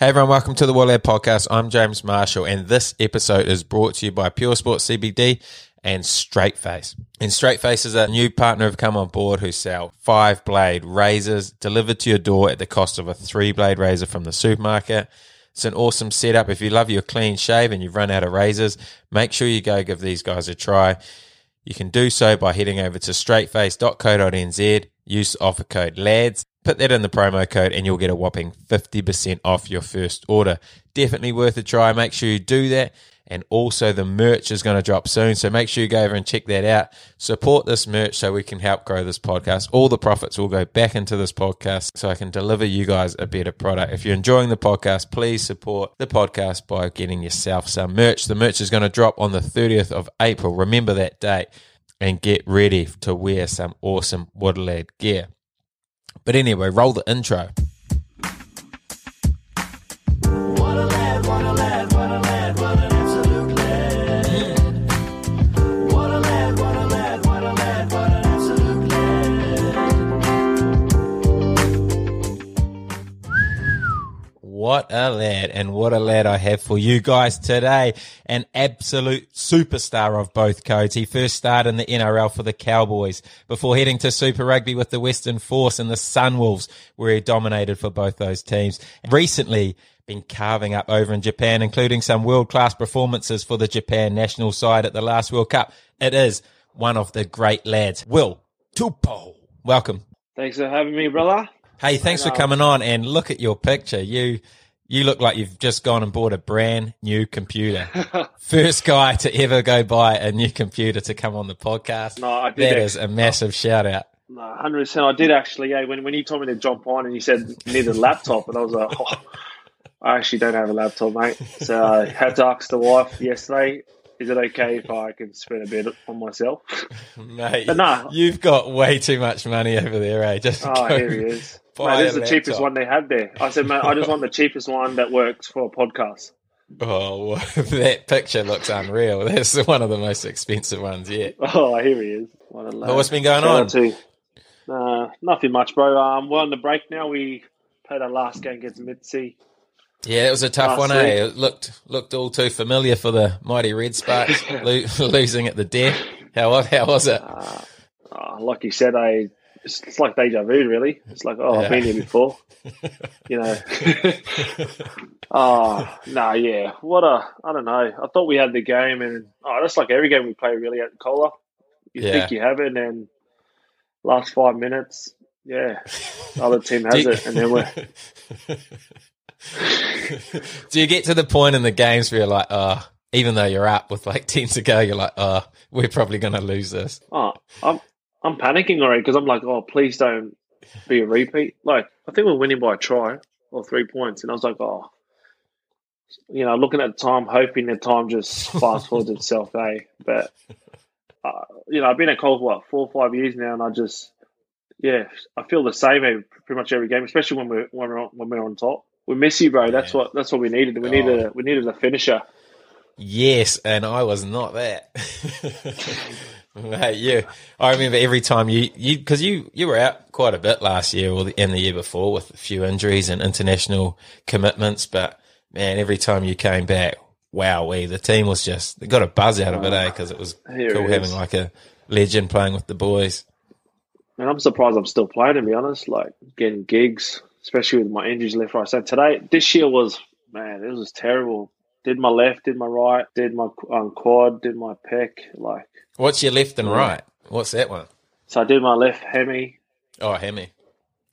Hey everyone, welcome to the What a Lad Podcast. I'm James Marshall, and this episode is brought to you by Pure Sports CBD and Straight Face. And Straight Face is a new partner who've come on board who sell five blade razors delivered to your door at the cost of a three blade razor from the supermarket. It's an awesome setup. If you love your clean shave and you've run out of razors, make sure you go give these guys a try. You can do so by heading over to straightface.co.nz, use offer code LADS, put that in the promo code, and you'll get a whopping 50% off your first order. Definitely worth a try. Make sure you do that. And also, the merch is going to drop soon. So make sure you go over and check that out. Support this merch so we can help grow this podcast. All the profits will go back into this podcast so I can deliver you guys a better product. If you're enjoying the podcast, please support the podcast by getting yourself some merch. The merch is going to drop on the 30th of April. Remember that date and get ready to wear some awesome What a Lad gear. But anyway, roll the intro. What a lad, and what a lad I have for you guys today. An absolute superstar of both codes. He first started in the NRL for the Cowboys before heading to Super Rugby with the Western Force and the Sunwolves, where he dominated for both those teams. Recently, been carving up over in Japan, including some world class performances for the Japan national side at the last World Cup. It is one of the great lads, Will Tupou. Welcome. Thanks for having me, brother. Hey, thanks for coming on and look at your picture. You you look like you've just gone and bought a brand new computer. First guy to ever go buy a new computer to come on the podcast. No, I did That actually- is a massive shout out. No, hundred percent. I did actually. Yeah, when when you told me to jump on and you said you need a laptop, and I was like, oh, I actually don't have a laptop, mate. So I had to ask the wife yesterday. Is it okay if I can spend a bit on myself? Mate, But nah. you've got way too much money over there, eh? Just Oh, go here he is. Buy Mate, this is the cheapest one they had there. I said, man, I just want the cheapest one that works for a podcast. Oh, that picture looks unreal. That's one of the most expensive ones yet. Oh, here he is. What a lad. what's been going Shout on? Uh, nothing much, bro. Um, we're on the break now. We played our last game against Mitzi. Yeah, it was a tough Last one, eh? It looked looked all too familiar for the mighty Red Sparks lo- losing at the death. How how was it? Oh, like you said, I it's, it's like deja vu, really. It's like, oh, I've been here before, you know. Ah, oh, no, yeah. What a, I don't know. I thought we had the game, and oh, that's like every game we play, really, at Cola. You Yeah. think you have it, and then last five minutes, yeah, the other team has it, and then we're. Do you get to the point in the games where you're like, oh, even though you're up with like 10 to go, you're like, oh, we're probably going to lose this. Oh, I'm I'm panicking already because I'm like, oh, please don't be a repeat. Like, I think we're winning by a try or three points, and I was like, oh, you know, looking at the time, hoping the time just fast forwards itself, eh? But uh, you know, I've been at Cole for what four or five years now, and I just, yeah, I feel the same every, pretty much every game, especially when we're when we're on, when we're on top. We miss you, bro. That's Yeah. what that's what we needed. We Oh. needed a, we needed a finisher. Yes, and I was not that. You, I remember every time you, you, because you, you were out quite a bit last year or the, and the year before with a few injuries and international commitments. But man, every time you came back, wow, we the team was just they got a buzz out of it, eh? Because it was Here it cool having like a legend playing with the boys. And I'm surprised I'm still playing, to be honest. Like getting gigs, especially with my injuries left, right. So today, this year was man, it was terrible. Did my left, did my right, did my um, quad, did my pec. Like What's your left and right? What's that one? so, I did my left hemi. Oh, Hemi.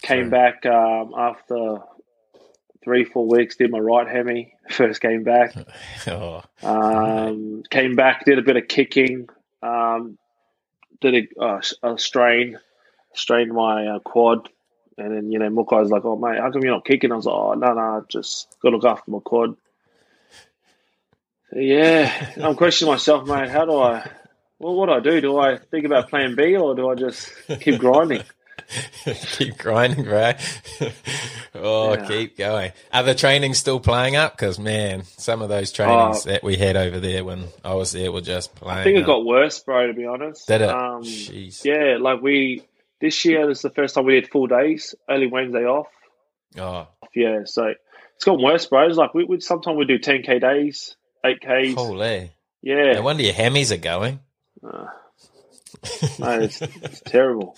Came back um, after three, four weeks. Did my right hemi. First came back. Oh, Um, came back, did a bit of kicking. Um, did a, uh, a strain, strained my uh, quad, and then you know Mukai was like, "Oh mate, how come you're not kicking?" I was like, "Oh no, no, just got to look after my quad." Yeah, I'm questioning myself, mate. How do I? Well, what do I do? Do I think about Plan B or do I just keep grinding? keep grinding, bro. oh, Yeah. keep going. Are the trainings still playing up? Because man, some of those trainings Oh. that we had over there when I was there were just playing. I think it up. got worse, bro. To be honest, Did it? Um, Jeez. yeah, like we this year. This is the first time we did full days, early Wednesday off. Oh, Yeah, so It's gotten worse, bro. It's like we, sometimes we do 10k days, 8ks. Holy. yeah, No wonder your hammies are going. Uh, no, it's, it's terrible.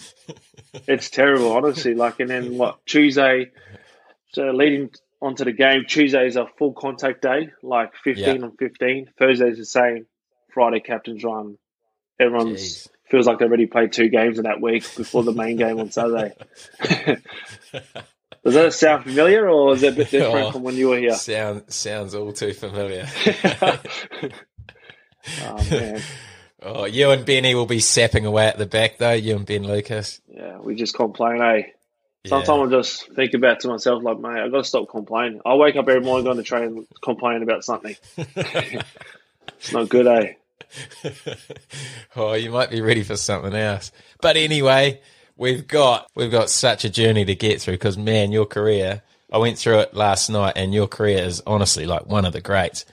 It's terrible, honestly. Like, and then what? Tuesday, so leading onto the game, Tuesday is a full contact day, like 15 Yeah. on 15. Thursday's the same. Friday, captain's run. Everyone's Jeez. feels like they already played two games in that week before the main game on Saturday. Does that sound familiar, or is it a bit different Oh. from when you were here? Sound, sounds all too familiar. oh man, oh, you and Benny will be sapping away at the back, though. You and Ben Lucas. yeah, we just complain, eh? Yeah. Sometimes I just think about to myself, like, mate, I got to stop complaining. I wake up every morning, go on the train, and complain about something. It's not good, eh? oh, you might be ready for something else. But anyway, we've got we've got such a journey to get through because man, your career. I went through it last night, and your career is honestly like one of the greats.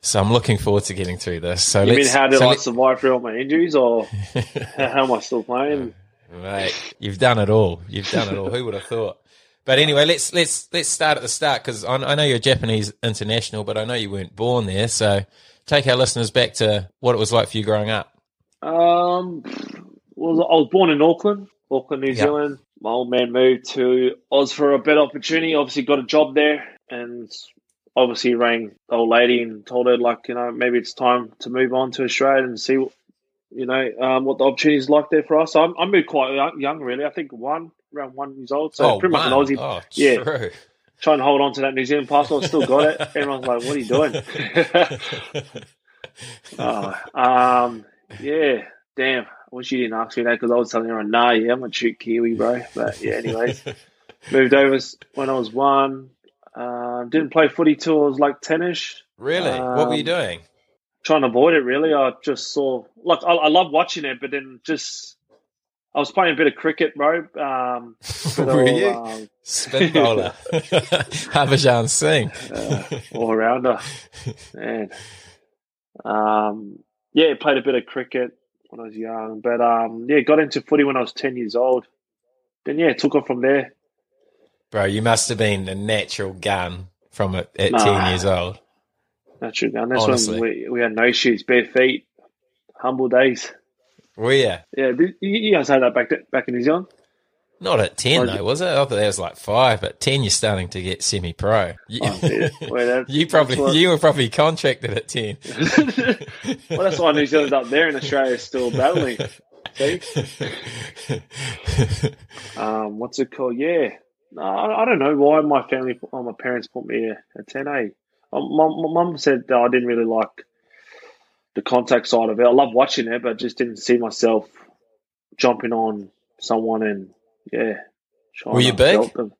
So I'm looking forward to getting through this. So You mean how did so I survive through all my injuries, or how am I still playing? Mate, you've done it all. You've done it all. Who would have thought? But anyway, let's let's let's start at the start because I, I know you're a Japanese international, but I know you weren't born there. So take our listeners back to what it was like for you growing up. Um, well, I was born in Auckland, Auckland, New Yeah. Zealand. My old man moved to Oz for a better opportunity. Obviously, got a job there, and obviously rang the old lady and told her like, you know, maybe it's time to move on to Australia and see, what, you know, um, what the opportunities like there for us. So I, I moved quite young, really. I think one around one years old. So pretty much an. Aussie. Oh, Yeah. true. Trying to hold on to that New Zealand passport, still got it. Everyone's like, "What are you doing?" Oh, um, yeah, damn. I wish you didn't ask me that because I was telling everyone, nah, yeah, I'm a true Kiwi, bro. But yeah, anyways, moved over when I was one. Uh, didn't play footy till I was like 10 ish. really? what were you Um, doing? Trying to avoid it, really. I just saw, like, I, I love watching it, but then just, I was playing a bit of cricket, bro. Um, bit were you? um, Spin bowler. Harbhajan Singh. uh, all rounder. Man. Um, yeah, played a bit of cricket when I was young, but um, yeah, got into footy when I was ten years old. Then yeah, took off from there. Bro, you must have been a natural gun from at, at Nah. 10 years old. True, and that's Honestly. when we, we had no shoes, bare feet, humble days. Were you? Yeah, did, you, guys had that back back in New Zealand. Not at 10, Was though, was it? I thought that was like five, but 10, you're starting to get semi pro. You, Oh. Well, you probably what- you were probably contracted at 10. well, that's why New Zealand's up there, and Australia's still battling. See, um, what's it called? Yeah, I, I don't know why my family, or my parents put me at ten A. Um, my, my mum said that I didn't really like the contact side of it. I love watching it, but just didn't see myself jumping on someone and yeah. trying Were you to big?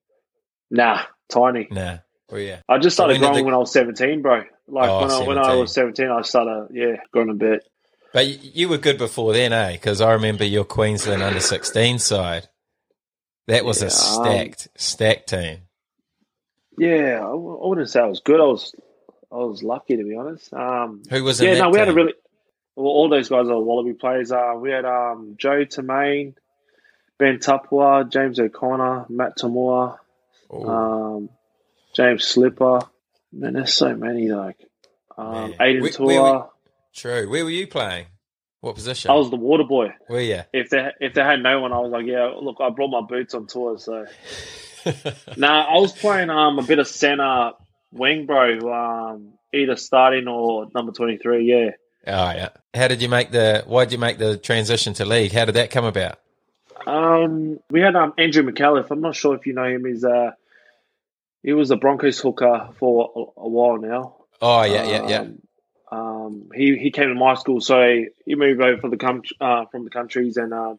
Nah, tiny. nah. Were you? I just started growing when I was seventeen, bro. Like Oh, when I when I was seventeen, I started yeah growing a bit. But you were good before then, eh? Because I remember your Queensland under 16 side. That was Yeah, a um, stacked, stacked team. Yeah, I wouldn't say I was good. I was I was lucky to be honest. Um, Who was yeah, no, we had a really well, all those guys are Wallaby players. Uh, we had um, Joe Tomane, Ben Tapuai, James O'Connor, Matt Toomua, um, James Slipper. Man, there's so many like um, Man. Aiden we were- true. Where were you playing? What position? I was the water boy. Were you? If they if they had no one, I was like, yeah, look, I brought my boots on tour, so. Nah, I was playing um a bit of center wing, bro. Um, either starting or number twenty three. Yeah. Oh yeah. How did you make the? Why did you make the transition to league? How did that come about? Um, we had um Andrew McCullough. I'm not sure if you know him. He's uh, he was a Broncos hooker for a, a while now. Oh yeah, yeah, yeah. Um, um, he he came to my school, so he moved over for the com- uh, from the countries, and um,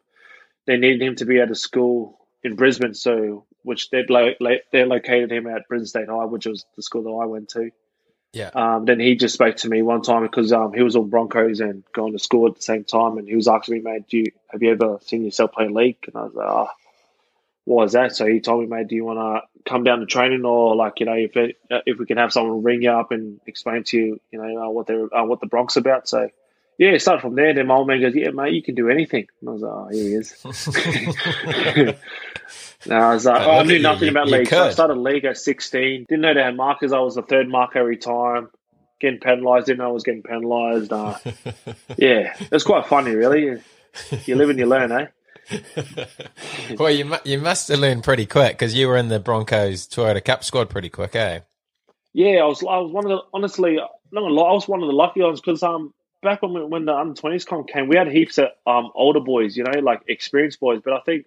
they needed him to be at a school in Brisbane, so which they lo- they located him at Brisbane State High, which was the school that I went to. Yeah. Um, then he just spoke to me one time because um, he was on Broncos and going to school at the same time, and he was asking me, "Mate, do you have you ever seen yourself play league?" And I was like, "Ah." What is that? So he told me, mate, do you want to come down to training or like, you know, if it, uh, if we can have someone ring you up and explain to you, you know, uh, what they're, uh, what the Bronx about. So yeah, start from there. Then my old man goes, "Yeah, mate, you can do anything." And I was like, "Oh, here he is." no, I was like, oh, I knew you, nothing you- about you league. So I started league at sixteen. Didn't know they had markers. I was the third marker every time. Getting penalised. Didn't know I was getting penalised. Uh, yeah, it's quite funny, really. You live and you learn, eh? well, you you must have learned pretty quick because you were in the Broncos Toyota Cup squad pretty quick, eh? Yeah, I was. I was one of the. Honestly, not I was one of the lucky ones because um back when when the under twenties comp came, we had heaps of um older boys, you know, like experienced boys. But I think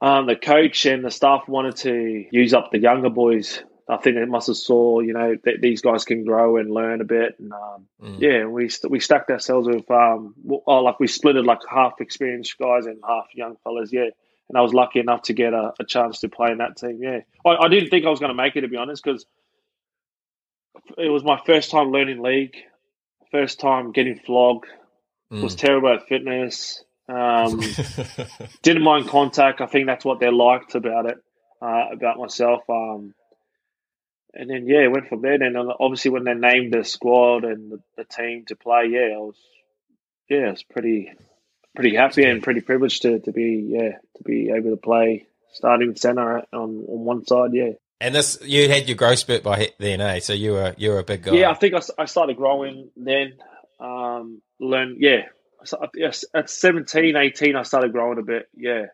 um the coach and the staff wanted to use up the younger boys. I think they must have saw, you know, that these guys can grow and learn a bit, and um, Mm. yeah, we st- we stacked ourselves with um, oh, like we split it like half experienced guys and half young fellas, yeah. And I was lucky enough to get a, a chance to play in that team, yeah. I, I didn't think I was going to make it, to be honest, because it was my first time learning league, first time getting flogged. Was Mm. terrible at fitness. Um, didn't mind contact. I think that's what they liked about it, uh, about myself. Um, and then yeah, it went from there. And obviously when they named the squad and the, the team to play, yeah, I was yeah, I was pretty pretty happy and pretty privileged to, to be yeah to be able to play starting centre on on one side. Yeah, and this, you had your growth spurt by he- then, eh? So you were you were a big guy. yeah. I think I started growing then. Um, learn yeah. So, yes, at 17, 18, I started growing a bit. Yeah.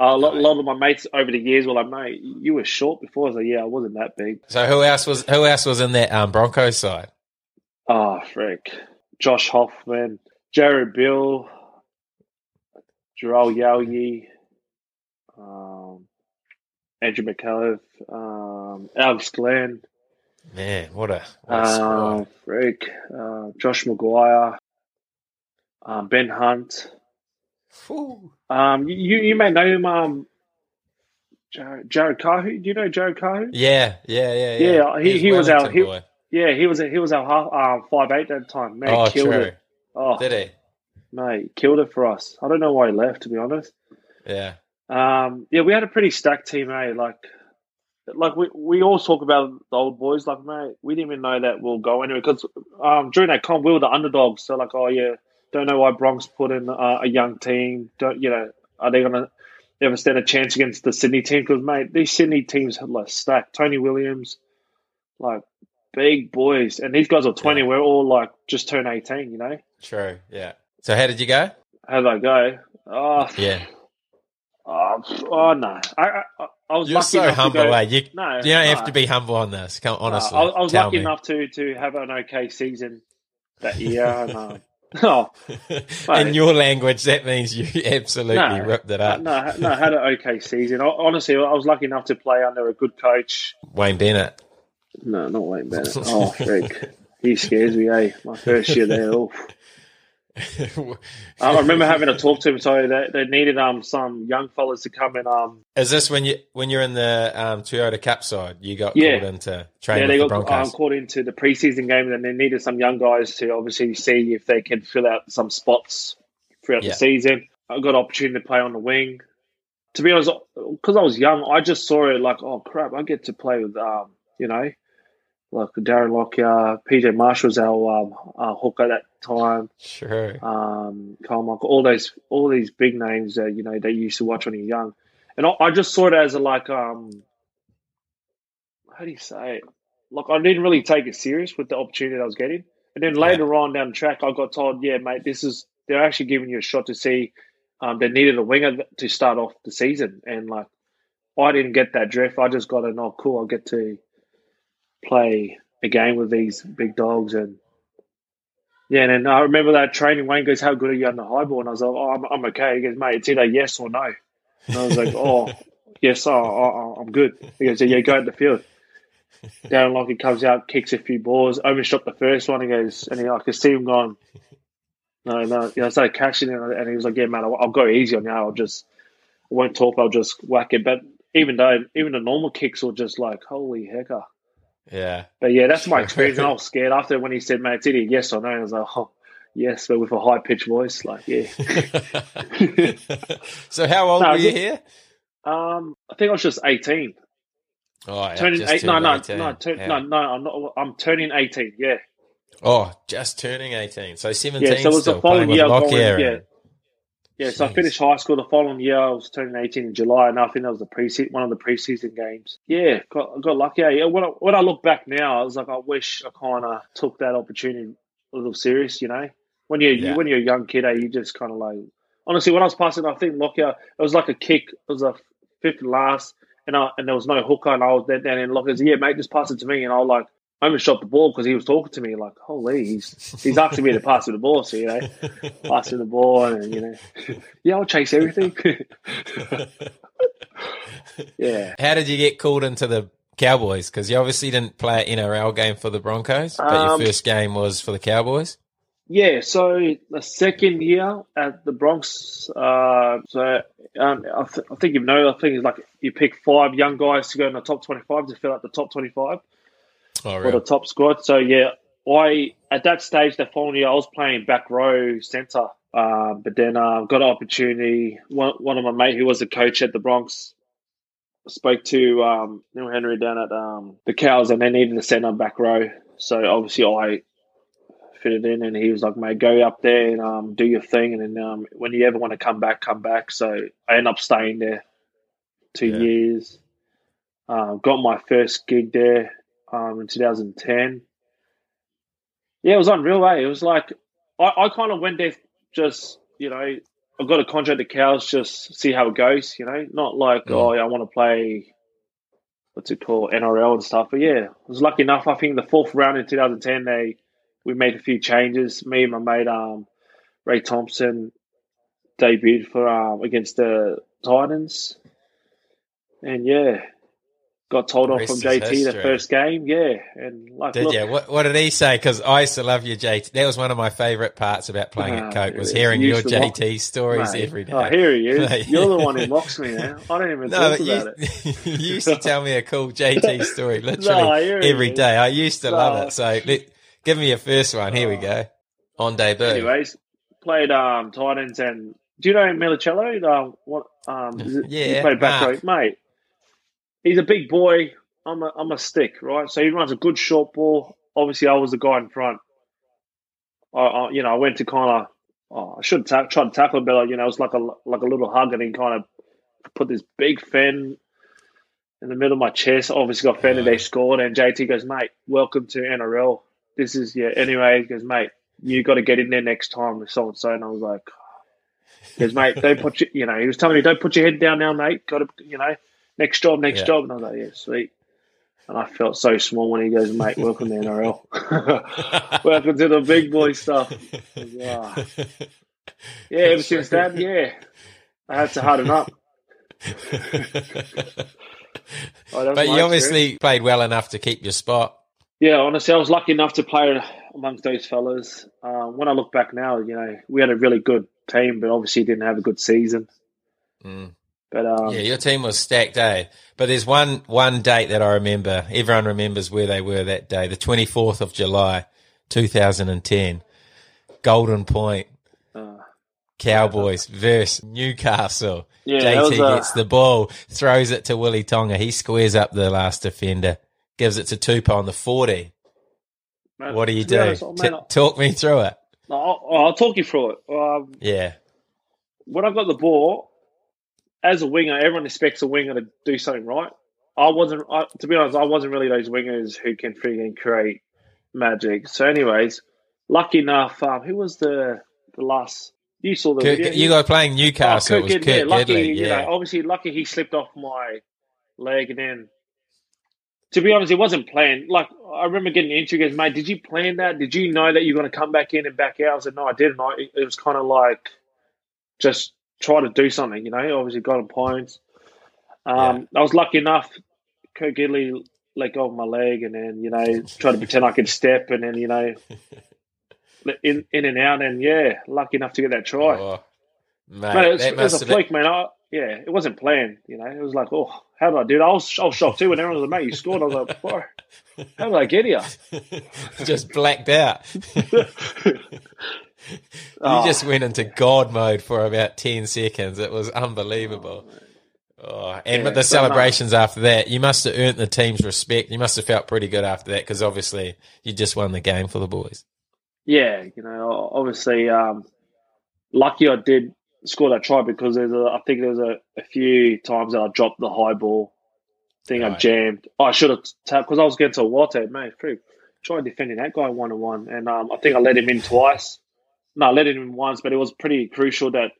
Uh, a lot, lot of my mates over the years were like, "Mate, you were short before." I was like, "Yeah, I wasn't that big." So who else was who else was in that um, Broncos side? Oh, frick. Josh Hoffman, Gerard Beale, Jarrell Yowie, um, Andrew McCullough, um, Alex Glenn, Man, what a, what a uh, uh, Josh McGuire, um, Ben Hunt. Whew. Um, you you may know him, um, Jared, Jared Kahu. Do you know Jared Kahu? Yeah, yeah, yeah, yeah. Yeah, he- he was our- he- Yeah, he was he was our half uh, five eight at the time. Man, Oh, killed true. it. Oh, Did he? mate, killed it for us. I don't know why he left, to be honest. Yeah. Um, yeah, we had a pretty stacked team, eh? Like, like we, we all talk about the old boys. Like, mate, we didn't even know that we'll go anywhere because um, during that comp we were the underdogs. So, like, oh yeah, don't know why Bronx put in uh, a young team. Don't you know? Are they gonna ever stand a chance against the Sydney team? Because mate, these Sydney teams had like stacked. Tony Williams, like big boys, and these guys are twenty. Yeah. We're all like just turned eighteen. You know? True. Yeah. So how did you go? How did I go? Oh, Yeah. oh, oh no! I, I I was You're lucky so humble, to go, eh? You, No, you don't have to be humble on this. Come No, honestly. I, I was lucky me. enough to to have an okay season that year. and, uh, oh, In your language, that means you absolutely No, ripped it up. no, no, I had an okay season. Honestly, I was lucky enough to play under a good coach. Wayne Bennett. No, not Wayne Bennett. Oh, freak. He scares me, eh? My first year there. Oof. I remember having to talk to him. So they, they needed um some young fellas to come and um Is this when you when you're in the um, Toyota Cup side? You got Yeah. called into train yeah they the got um, Broncos. called into the preseason games and they needed some young guys to obviously see if they can fill out some spots throughout Yeah. the season. I got opportunity to play on the wing. To be honest, because I was young, I just saw it like, oh crap, I get to play with um you know like Darren Lockyer, PJ Marshall's our um, uh, hooker that time. Sure. um, Carl Michael, all those, all these big names that you know they used to watch when you're young, and I, I just saw it as a like, um, how do you say it? Like I didn't really take it serious with the opportunity that I was getting, and then later on down the track, I got told, yeah, mate, this is they're actually giving you a shot to see. Um, they needed a winger to start off the season, and like I didn't get that drift. I just got an oh cool, I'll get to play a game with these big dogs and yeah, and then I remember that training. Wayne goes, "How good are you on the high ball?" And I was like, "Oh, I'm, I'm okay." He goes, "Mate, it's either yes or no." And I was like, "Oh, yes, oh, oh, I'm good." He goes, "Yeah, go at the field." Darren Lockyer comes out, kicks a few balls, overshot the first one. He goes, and he, I could see him going, "No, no." You know, I started catching it, and he was like, "Yeah, man, I'll, I'll go easy on you. I'll just, I won't talk. I'll just whack it." But even though, even the normal kicks were just like, "Holy hecker!" Yeah. But yeah, that's my experience. And I was scared after when he said, "Mate, it's either yes or no." I was like, "Oh, yes," but with a high pitched voice, like, yeah. so how old No, were you yeah. here? Um, I think I was just eighteen. Oh, yeah, Turning just eight. No, no, 18. no, turn, Yeah. no, no. I'm not. I'm turning eighteen. Yeah, Oh, just turning 18. So 17 Yeah, so it was the following year. Going, yeah, yeah. So I finished high school the following year. I was turning eighteen in July, and I think that was the pre one of the preseason games. Yeah, got got lucky. Yeah, when I, when I look back now, I was like, I wish I kind of took that opportunity a little serious. You know, when you Yeah. when you're a young kid, eh, you just kind of like. Honestly, when I was passing, I think Lockyer, it was like a kick. It was a fifth and last, and I, and there was no hooker, and I was there down in Lockyer's. Yeah, mate, just pass it to me, and I was like. I almost shot the ball because he was talking to me like, holy, he's he's asking me to pass him the ball, so you know, passing the ball and you know, yeah, I'll chase everything. yeah, How did you get called into the Cowboys? Because you obviously didn't play an NRL game for the Broncos, but Um, your first game was for the Cowboys. yeah. So the second year at the Bronx, uh, so um, I, th- I think you know, I think it's like you pick five young guys to go in the top twenty-five to fill out the top twenty-five. Oh, for the top squad. So yeah, I at that stage the following year I was playing back row centre, um, but then uh, got an opportunity. One one of my mate who was a coach at the Bronx spoke to um, Neil Henry down at um, the Cows, and they needed a centre back row. So obviously I fitted in, and he was like, "Mate, go up there and um, do your thing, and then um, when you ever want to come back, come back." So I end up staying there two Yeah. years. Uh, got my first gig there um, in 2010. Yeah, it was unreal. Eh? It was like I, I kind of went there just you know I got a contract to Cows just see how it goes. You know, not like Mm. oh yeah, I want to play what's it called NRL and stuff. But yeah, I was lucky enough. I think the fourth round in 2010 they we made a few changes. Me and my mate um, Ray Thompson debuted for um, against the Titans, and yeah. Got told off from JT the first game, yeah, and like Did look, you? What, what did he say? Because I used to love your JT. That was one of my favourite parts about playing Ah, at Coke was hearing your to mock- JT stories Mate, every day. Oh, here he is. You're the one who mocks me now. I don't even No, talk about it. you, you used to tell me a cool JT story literally No, every day. I used to love it. So let, give me your first one. Here we go. On debut. Anyways, played um Titans and do you know Minichiello? Um, what um it- Yeah, he played back row, mate. He's a big boy. I'm a I'm a stick, right? So he runs a good short ball. Obviously, I was the guy in front. I, I you know I went to kind of oh, I should ta- try to tackle him, but you know it was like a like a little hug, and he kind of put this big fin in the middle of my chest. Obviously, got fended. They scored, and JT goes, "Mate, welcome to NRL. This is yeah." Anyway, he goes, "Mate, you got to get in there next time with so and so." And I was like, "Goes, mate, don't put you know." He was telling me, "Don't put your head down now, mate. Got to, you know, next job, next Yeah. job." And I was like, "Yeah, sweet." And I felt so small when he goes, "Mate, welcome to NRL. welcome to the big boy stuff." Yeah, yeah. Ever since that, yeah, I had to harden up. Oh, but you obviously played well enough to keep your spot. Yeah, honestly, I was lucky enough to play amongst those fellas. Um, when I look back now, you know, we had a really good team, but obviously didn't have a good season. Mm. But um, Yeah, your team was stacked, eh? But there's one one date that I remember. Everyone remembers where they were that day, the 24th of July, 2010, Golden Point, uh, Cowboys versus Newcastle. Yeah, JT uh, gets the ball, throws it to Willie Tonga. He squares up the last defender, gives it to Tupou on the 40. man, What do you do? honest, oh, T- talk me through it. I'll, I'll talk you through it. Um, Yeah. when I got the ball, as a winger, everyone expects a winger to do something right. I wasn't, I, to be honest, I wasn't really those wingers who can freaking create magic. So, anyways, lucky enough, um, who was the the last? You saw the Kurt, video. you got playing Newcastle. Oh, it was Kurt yeah, lucky, Gidley. you know, obviously lucky he slipped off my leg and then to be honest, it wasn't planned. Like I remember getting the interview, goes, mate, did you plan that? Did you know that you're gonna come back in and back out? I said, No, I didn't. I, it was kinda like just try to do something, you know, obviously got him points. Um I was lucky enough, Kurt Gidley let go of my leg and then, you know, try to pretend I could step and then, you know, in in and out and yeah, lucky enough to get that try. Oh, mate, it was, that it was a been, fluke, man. I, yeah, it wasn't planned. You know, it was like, oh, how did I do that? I was, I was shocked too when everyone was like, mate, you scored. I was like, "Whoa, how did I get here? just blacked out. You Oh. just went into God mode for about 10 seconds. It was unbelievable. Oh, and Yeah, the celebrations after that, you must have earned the team's respect. You must have felt pretty good after that because obviously you just won the game for the boys. yeah, you know, obviously, um, lucky I did score that try because there's a, I think there was a, a few times that I dropped the high ball. thing I Right. jammed. I should have tapped because I was getting to a water, mate. Freak, try defending that guy one on one, and um, I think I let him in twice. No, I let him in once, but it was pretty crucial that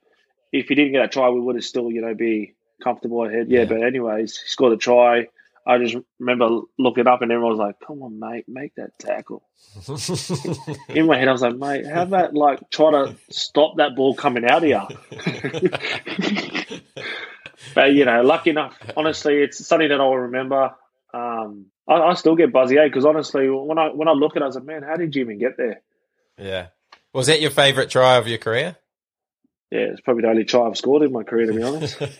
if he didn't get that try, we would have still, you know, be comfortable ahead. Yeah, Yeah. but anyways, he scored a try. I just remember looking up and everyone was like, "Come on, mate, make that tackle." In my head, I was like, "Mate, how about like try to stop that ball coming out of you?" but you know, lucky enough, honestly, it's something that I'll remember. Um, I, I still get buzzy because honestly, when I when I look at it, I was like, "Man, how did you even get there?" yeah. Was that your favourite try of your career? Yeah, it's probably the only try I've scored in my career, to be honest. Did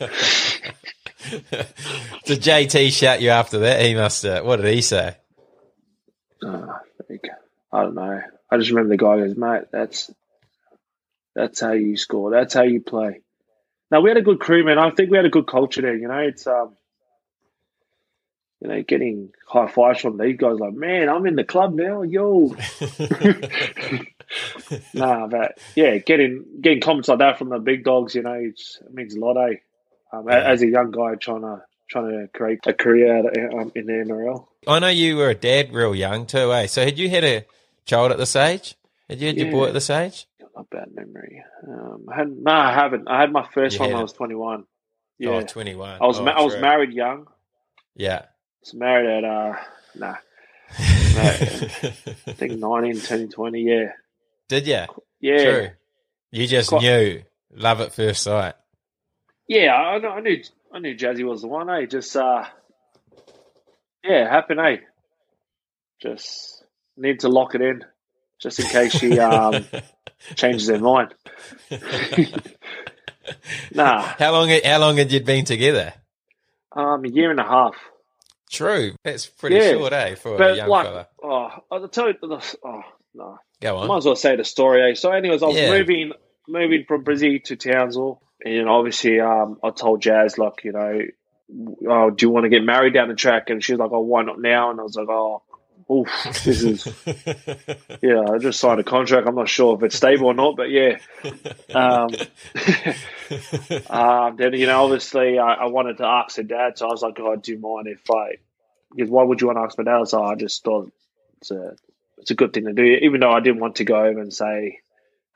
JT shout you after that? He must. Uh, what did he say? Uh, like, I don't know. I just remember the guy goes, mate, that's that's how you score. That's how you play. Now we had a good crew, man. I think we had a good culture there. You know, it's um, you know, getting high fives from these guys. Like, man, I'm in the club now, yo. nah, but yeah, getting getting comments like that from the big dogs, you know, it's, it means a lot, eh? Um, Yeah. As a young guy trying to trying to create a career out of- um, in the NRL. I know you were a dad real young too, eh? So had you had a child at this age? Had you had your boy at this age? Not bad memory. Um, I had, no, I haven't. I had my first You one when I was 21. Yeah. Oh, 21. I was oh, ma- I was married young. Yeah. Was married at, uh, nah, I think 19, turning 20. Yeah. Did you? Yeah. True. You just Quite- knew. Love at first sight. Yeah, I, I knew I knew Jazzy was the one, eh? Just, uh, yeah, happened, eh? Just need to lock it in just in case she um, changes her mind. Nah, How long? How long had you been together? um, a year and a half. True. That's pretty Yeah. short, eh, for a young like, fella. oh, I'll tell you, oh no, Go I on. might as well say the story. Eh? So, anyways, I was Yeah. moving moving from Brizzy to Townsville, and obviously, um, I told Jazz like, you know, oh, do you want to get married down the track? And she was like, oh, why not now? And I was like, oh, oof, this is yeah. I just signed a contract. I'm not sure if it's stable or not, but yeah. Um, um, then you know, obviously, I, I wanted to ask her dad, so I was like, oh, do you mind if I? Because why would you want to ask my dad? So I just thought it's a it's a good thing to do, even though I didn't want to go over and say,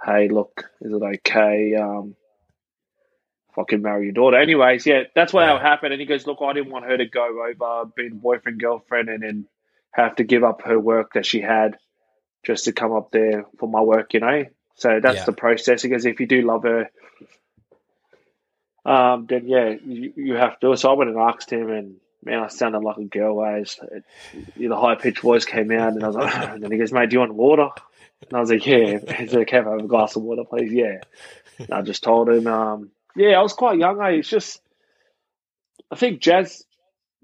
"Hey, look, is it okay um, if I can marry your daughter?" Anyways, yeah, that's what Yeah. happened. And he goes, "Look, I didn't want her to go over being boyfriend girlfriend and then have to give up her work that she had just to come up there for my work, you know." So that's Yeah. the process. Because "If you do love her." Um, then yeah, you, you have to. So I went and asked him, and man, I sounded like a girl. eh? It's- it- the high pitched voice came out, and I was like, and then he goes, "Mate, do you want water?" And I was like, "Yeah." He's like, "Can I have a glass of water, please?" Yeah. And I just told him, um, "Yeah, I was quite young. I It's just, I think Jazz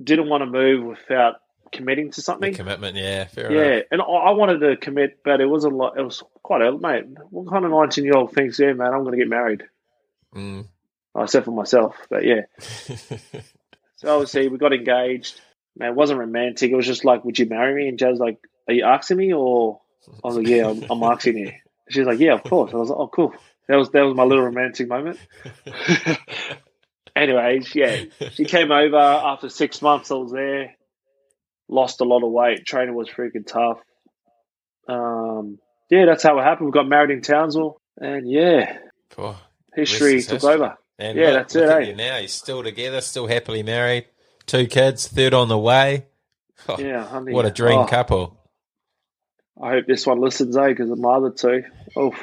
didn't want to move without committing to The something. commitment, yeah, fair Yeah, enough. and I, I wanted to commit, but it was a lot. it was quite early, mate. What kind of nineteen year old thinks, yeah, man, I'm going to get married? Mm. said for myself, but yeah. So obviously we got engaged. Man, it wasn't romantic. It was just like, "Would you marry me?" And Jazz like, "Are you asking me?" Or I was like, "Yeah, I'm, I'm asking you." She's like, "Yeah, of course." I was like, "Oh, cool." That was that was my little romantic moment. Anyways, yeah, she came over after six months. I was there. Lost a lot of weight. Training was freaking tough. Um, yeah, that's how it happened. We got married in Townsville, and yeah, Oh, history took history. over. And Yeah, look, that's look it, at eh? you now. You're still together, still happily married, two kids, third on the way. Oh, Yeah, honey. what a dream Oh, couple. I hope this one listens, eh? Because my other two, oh,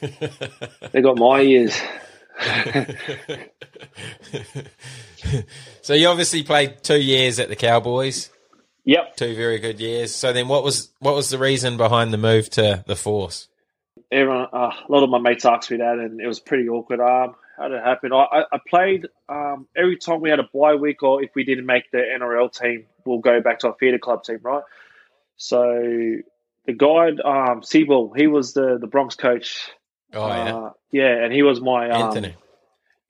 they got my ears. so you obviously played two years at the Cowboys, Yep. two very good years. So then, what was what was the reason behind the move to the Force? Everyone, uh, a lot of my mates asked me that, and it was pretty awkward. Um, how did it happen? I, I, played um, every time we had a bye week, or if we didn't make the NRL team, we'll go back to our theatre club team, right? So the guy, um, Seibold, he was the the Bronx coach. Oh yeah, Uh, yeah, and he was my um, Anthony.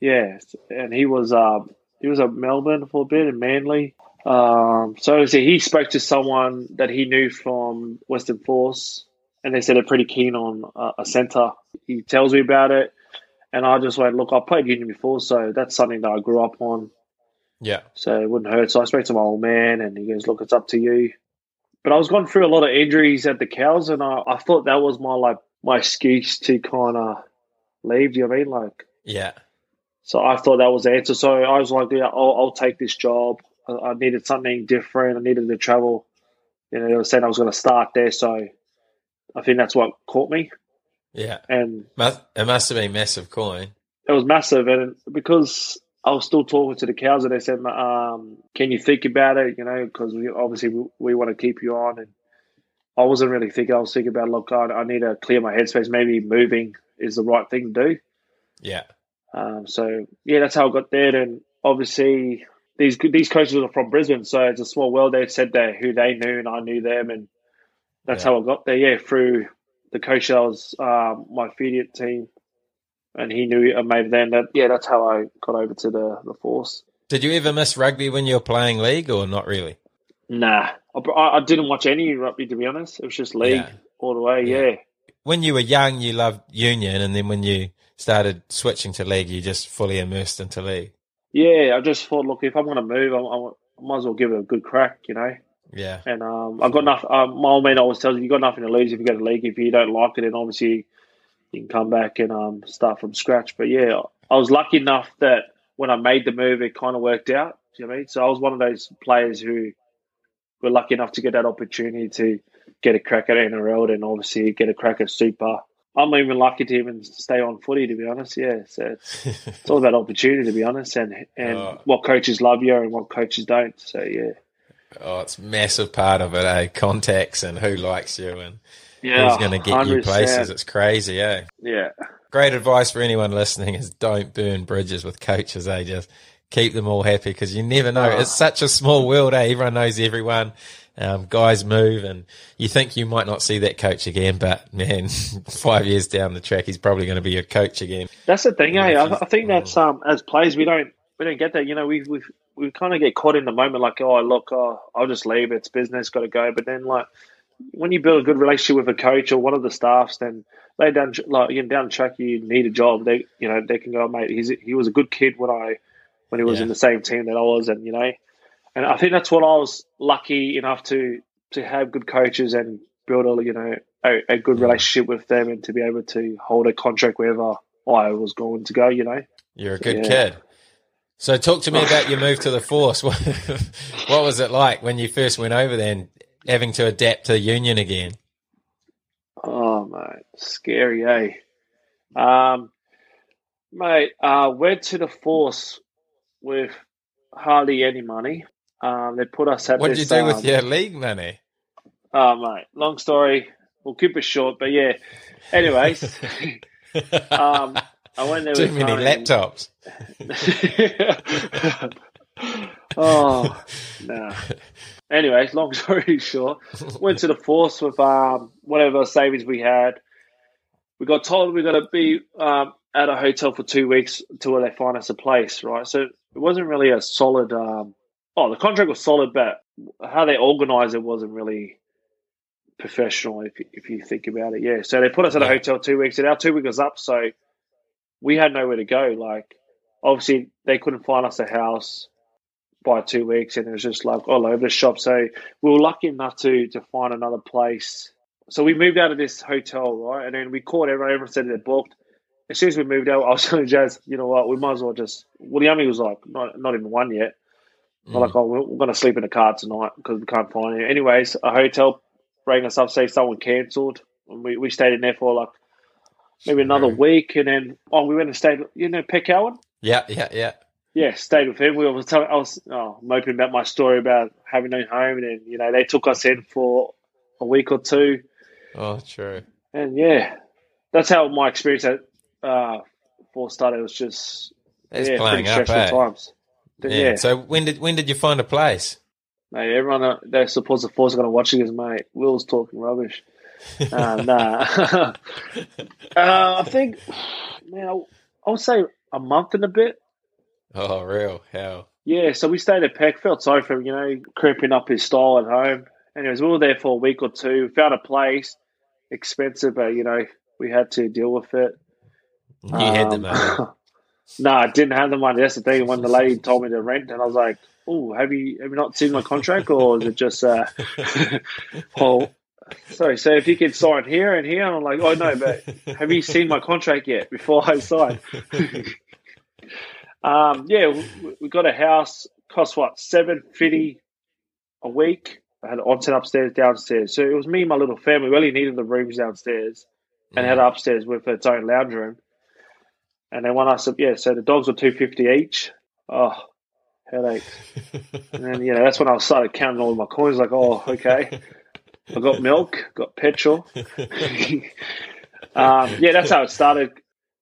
Yeah, and he was um he was at Melbourne for a bit in Manly. Um, so obviously he spoke to someone that he knew from Western Force, and they said they're pretty keen on uh, a centre. He tells me about it, and I just went, look, I played union before, so that's something that I grew up on, Yeah. so it wouldn't hurt. So I spoke to my old man, and he goes, look, it's up to you. But I was going through a lot of injuries at the cows, and I, I thought that was my like my excuse to kind of leave. Do you know what I mean? Like, Yeah. so I thought that was the answer. So I was like, yeah, I'll, I'll take this job. I, needed something different. I needed to travel. You know, they were saying I was going to start there, so I think that's what caught me, Yeah. and it must have been massive coin. it was massive. And because I was still talking to the cows, and they said, um, "Can you think about it?" You know, because we obviously we, we want to keep you on, and I wasn't really thinking. I was thinking about, look, I, I need to clear my headspace. Maybe moving is the right thing to do. Yeah. Um, so yeah, that's how I got there. And obviously, these these coaches are from Brisbane, so it's a small world. They said that who they knew, and I knew them, and that's Yeah. how I got there. Yeah, through the coach that was um, my immediate team, and he knew a mate then. That yeah, that's how I got over to the the force. Did you ever miss rugby when you were playing league or not really? Nah, I, I didn't watch any rugby to be honest. It was just league Yeah. all the way. Yeah. Yeah. When you were young, you loved union, and then when you started switching to league, you just fully immersed into league. Yeah, I just thought, look, if I'm going to move, I, I, I might as well give it a good crack, you know. Yeah. And um, I've got nothing. Um, my old man always tells you, you've got nothing to lose if you go to league. If you don't like it, then obviously you can come back and um, start from scratch. But yeah, I was lucky enough that when I made the move, it kind of worked out. Do you know what I mean? So I was one of those players who were lucky enough to get that opportunity to get a crack at NRL and obviously get a crack at Super. I'm even lucky to even stay on footy, to be honest. Yeah, so it's, all about opportunity, to be honest, and and Oh. what coaches love you and what coaches don't. So yeah, oh, it's a massive part of it, eh? Contacts and who likes you and yeah, who's going to get you 100%. places. It's crazy, eh? Yeah, Great advice for anyone listening is don't burn bridges with coaches, eh? Just keep them all happy because you never know. Oh. It's such a small world, eh? Everyone knows everyone. Um, guys move and you think you might not see that coach again, but man, five years down the track, he's probably going to be your coach again. that's the thing, eh? Yeah, I, I think that's um as players we don't we don't get that. You know, we we we kind of get caught in the moment, like oh look, oh, I'll just leave. It's business, got to go. But then like when you build a good relationship with a coach or one of the staffs, then they down like you know, down the track you need a job. They you know they can go, mate. He's he was a good kid when I when he was Yeah. in the same team that I was, and you know, and I think that's what I was lucky enough to to have good coaches and build a you know a, a good Yeah. relationship with them and to be able to hold a contract wherever I was going to go. You know, You're a good Yeah. kid. So talk to me about your move to the force. What, what was it like when you first went over there and having to adapt to the union again? oh mate, scary, eh? Um, mate, uh, went to the force with hardly any money. Um, they put us at What did you do um, with your league money? Oh, mate, long story. We'll keep it short, but yeah. Anyways, um, I went there Too many laptops. oh, no. Anyways, long story short, went to the force with um, whatever savings we had. We got told we got to be um, at a hotel for two weeks until they find us a place, right? So it wasn't really a solid. Um, oh, the contract was solid, but how they organised it wasn't really professional. If you, if you think about it, yeah. So they put us at a hotel two weeks, and our two weeks was up, so we had nowhere to go. Like, obviously, they couldn't find us a house by two weeks, and it was just like all over the shop. So we were lucky enough to to find another place. So we moved out of this hotel, right? And then we called everyone. Everyone said they're booked. As soon as we moved out, I was telling Jazz, you know what? We might as well just. Well, the army was like, not not even one yet. We're like, oh, we're, we're going to sleep in a car tonight because we can't find it. Anyways, a hotel rang us up, say someone cancelled, and we, we stayed in there for like maybe another week, and then oh, we went and stayed. You know, Pek Cowan. Yeah, yeah, yeah. Yeah, stayed with him. We was telling, I was oh, moping about my story about having no home, and then you know they took us in for a week or two, Oh, true. and yeah, that's how my experience at uh, Four started. It was just yeah, pretty up, stressful eh? times. Yeah. yeah, So when did when did you find a place? mate, everyone uh, that supports the Force are going to watch this, mate. Will's talking rubbish. Uh, nah, uh, I think now I would say a month and a bit. Oh, real? hell. Yeah, so we stayed at Pek. Felt sorry for him, you know, creeping up his style at home. Anyways, we were there for a week or two. Found a place, expensive, but you know we had to deal with it. You had the Um, money. no, I didn't have the money. That's the thing. When the lady told me to rent, and I was like, "Oh, have you have you not seen my contract, or is it just uh, oh, sorry? So if you could sign here and here, and I'm like, oh no, but have you seen my contract yet before I sign? um, yeah, we, we got a house. Cost what seven fifty a week. I had an onsen upstairs, downstairs. So it was me and my little family. We only needed the rooms downstairs, and had upstairs with its own lounge room. And then when I said, yeah, so the dogs were two fifty each. Oh, headache. And then you know that's when I started counting all of my coins. Like, oh, okay, I got milk, got petrol. um, yeah, that's how it started.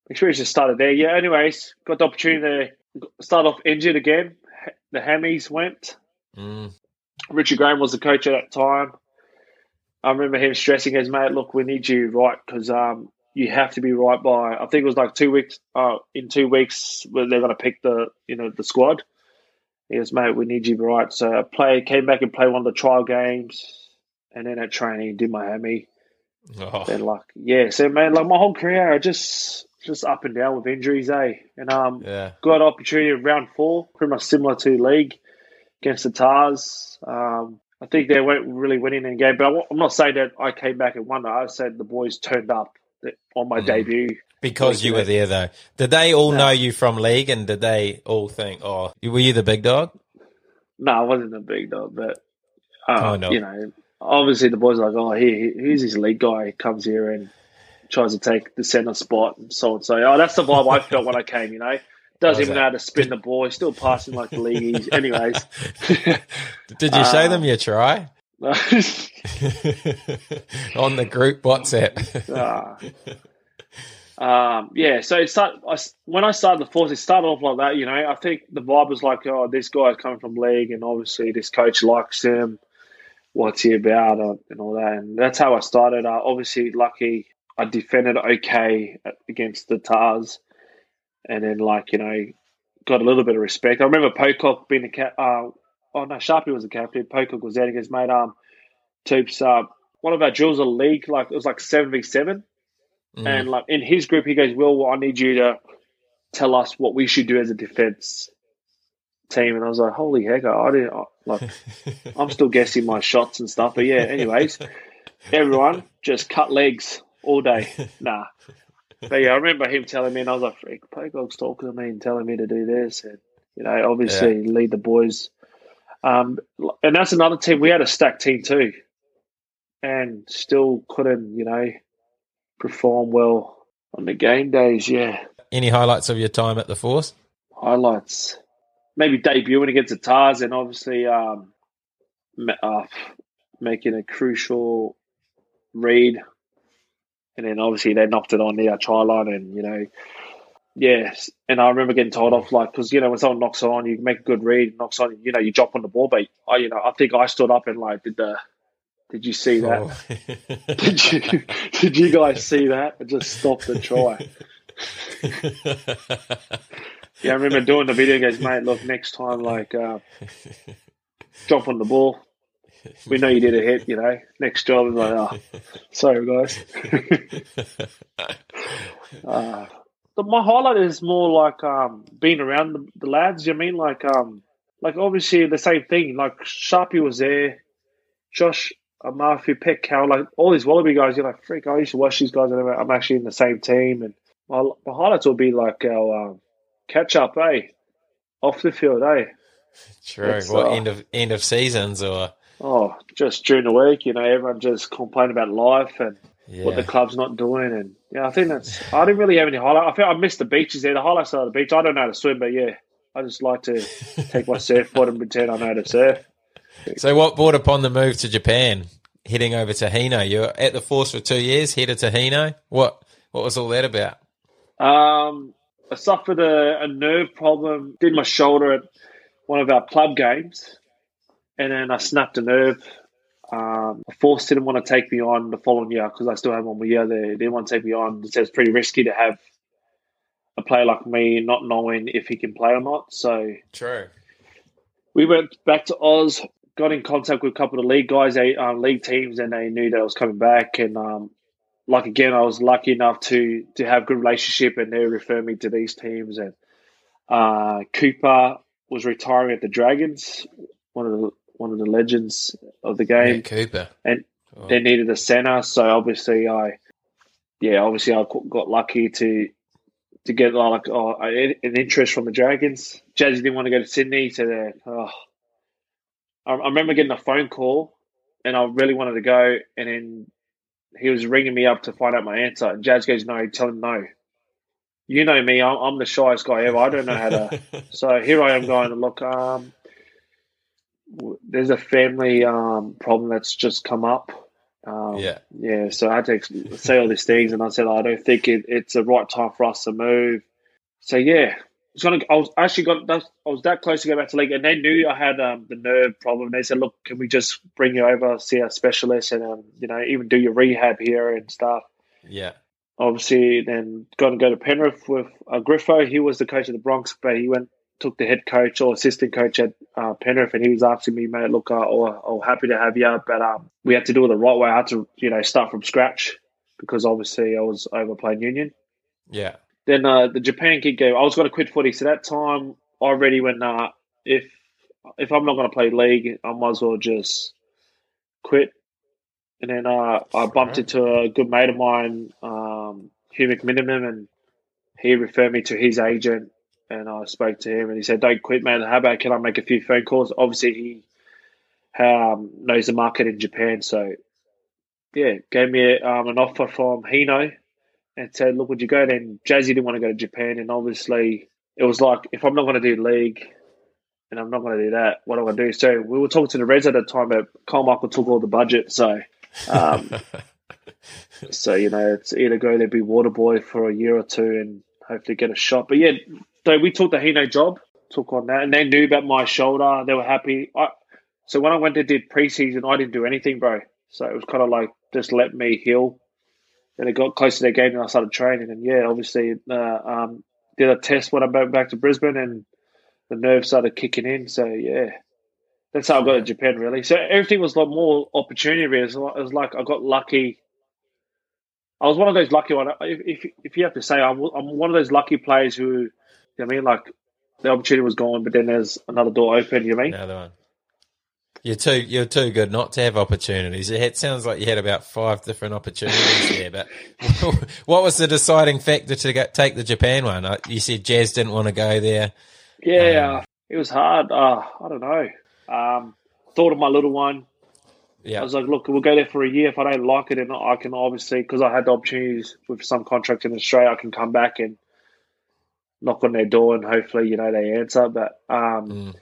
Experience just started there. Yeah. Anyways, got the opportunity to start off injured again. The hammies went. Mm. Richard Graham was the coach at that time. I remember him stressing his mate, look, we need you right because um, you have to be right by. I think it was like two weeks. Uh, in two weeks, where they're going to pick the you know the squad. He goes, mate, we need you right. So I play, came back and played one of the trial games, and then at training did my hammy. Oh, Then like yeah, so man, like my whole career, I just just up and down with injuries, eh? And um, yeah. got an opportunity in round four, pretty much similar to league against the Tahs. Um, I think they weren't really winning in the game, but I, am not saying that I came back and won. I said the boys turned up on my Mhm. debut. Because you were there, though. Did they all No. know you from league, and did they all think, "Oh, were you the big dog"? No, I wasn't the big dog, but uh, Oh, no. you know, obviously the boys are like, oh, here, here's this league guy comes here and tries to take the center spot and so and so. Oh, that's the vibe I felt when I came. You know, doesn't even it? know how to spin the ball. He's still passing like the leagueies. Anyways. Did you show Uh, them your try on the group WhatsApp? Ah. um, yeah, so it start, I, when I started the force, it started off like that. You know, I think the vibe was like, oh, this guy's coming from league, and obviously this coach likes him. What's he about, uh, and all that. And that's how I started. Uh, obviously, lucky I defended okay against the Tahs, and then like you know, got a little bit of respect. I remember Pocock being a cat. Uh, oh no, Sharpie was the captain. Pocock was there. He goes, mate, um, Toops, uh, one of our drills a league, like it was like seven v seven. Mm. And like in his group, he goes, "Will, I need you to tell us what we should do as a defense team." And I was like, "Holy heck, I didn't I- like. I'm still guessing my shots and stuff." But yeah, anyways, everyone just cut legs all day. Nah. But yeah, I remember him telling me, and I was like, "Freak, Pocock's talking to me and telling me to do this, and you know, obviously lead the boys." Um, and that's another team. We had a stacked team too, and still couldn't, you know, perform well on the game days. Yeah, Any highlights of your time at the Force? highlights. Maybe debuting against the Tahs, and obviously um, uh, making a crucial read, and then obviously they knocked it on the try line, and you know. Yes, and I remember getting told off like because you know when someone knocks on, you make a good read, knocks on, you know, you drop on the ball. But I, you know, I think I stood up and like did the, did you see that? Oh. Did you did you guys see that? It just stopped the try. Yeah, I remember doing the video games, mate. Look, next time, like, uh, jump on the ball. We know you did a hit, you know. Next job, is like, oh, sorry, guys. uh, the, my highlight is more like um, being around the, the lads. You know I mean, like, um, like obviously the same thing. Like Sharpie was there, Josh Murphy, Pek Cowan, like all these Wallaby guys. You're like, freak! I used to watch these guys, and I'm actually in the same team. And my, my highlights will be like our um, catch up, eh? Off the field, eh? True. It's, what uh, end of end of seasons or Oh, just during the week, you know, everyone just complain about life and yeah. what the club's not doing. And yeah, I think that's. I didn't really have any highlight. I think I missed the beaches there. The highlights are the beach. I don't know how to swim, but yeah, I just like to take my surfboard and pretend I know how to surf. So what brought upon the move to Japan, heading over to Hino? You're at the Force for two years, headed to Hino. What what was all that about? Um, I suffered a, a nerve problem. Did my shoulder at one of our club games, and then I snapped a nerve. Um, Force didn't want to take me on the following year because I still had one more year there. They didn't want to take me on. They said it's pretty risky to have a player like me not knowing if he can play or not. So True. we went back to Oz, got in contact with a couple of league guys, they, um, league teams, and they knew that I was coming back. And um, like again, I was lucky enough to to have good relationship, and they refer me to these teams. And uh, Cooper was retiring at the Dragons, one of the one of the legends of the game. Yeah, Cooper. And Oh. they needed a center, so obviously I, yeah, obviously I got lucky to to get like oh, an interest from the Dragons. Jazzy didn't want to go to Sydney, so oh. I, I remember getting a phone call, and I really wanted to go, and then he was ringing me up to find out my answer, and Jazz goes, "No, tell him no." You know me, I'm, I'm the shyest guy ever. I don't know how to. So here I am going, to look, um, there's a family um, problem that's just come up. Um, yeah. yeah, so I had to ex- say all these things, and I said I don't think it, it's the right time for us to move. So yeah, it's gonna. I was actually got. that- I was that close to go back to league, and they knew I had um, the nerve problem. They said, "Look, can we just bring you over, see our specialist, and um, you know, even do your rehab here and stuff." Yeah. obviously then got to go to Penrith with uh, Griffo. He was the coach of the Broncos, but he went took the head coach or assistant coach at uh, Penrith, and he was asking me, mate, look, uh, oh, oh, happy to have you, but um, we had to do it the right way. I had to, you know, start from scratch because obviously I was overplaying Union. Yeah. Then uh, the Japan gig game, I was going to quit footy. So that time, I already went, nah, if if I'm not going to play league, I might as well just quit. And then uh, I bumped Right. into a good mate of mine, um, Hugh McMeniman, and he referred me to his agent. And I spoke to him, and he said, "Don't quit, man. How about can I make a few phone calls?" Obviously, he um, knows the market in Japan, so yeah, gave me um, an offer from Hino and said, "Look, would you go?" Then Jazzy didn't want to go to Japan, and obviously it was like, if I'm not going to do league, and I'm not going to do that, what do I going to do? So we were talking to the Reds at the time, but Karmichael took all the budget, so um, so you know it's either go there be water boy for a year or two and hopefully get a shot. But yeah, so we took the Hino job, took on that, and they knew about my shoulder. They were happy. I, so when I went to did preseason, I didn't do anything, bro. So it was kind of like just let me heal. Then it got close to their game, and I started training. And yeah, obviously, uh, um, did a test when I went back to Brisbane, and the nerves started kicking in. So yeah, that's how I got to Japan. Really, so everything was a lot more opportunity. It was like- it was like I got lucky. I was one of those lucky one. If if, if you have to say, I'm, I'm one of those lucky players who, you know what I mean, like the opportunity was gone, but then there's another door open. You know what I mean? Another one. You're too you're too good not to have opportunities. It sounds like you had about five different opportunities there. But what was the deciding factor to get, take the Japan one? Uh, You said Jazz didn't want to go there. Yeah, it was hard. Uh, I don't know. Um, thought of my little one. Yeah, I was like, look, we'll go there for a year. If I don't like it, and I can obviously, because I had the opportunities with some contracts in Australia, I can come back and knock on their door and hopefully, you know, they answer. But um, Mm.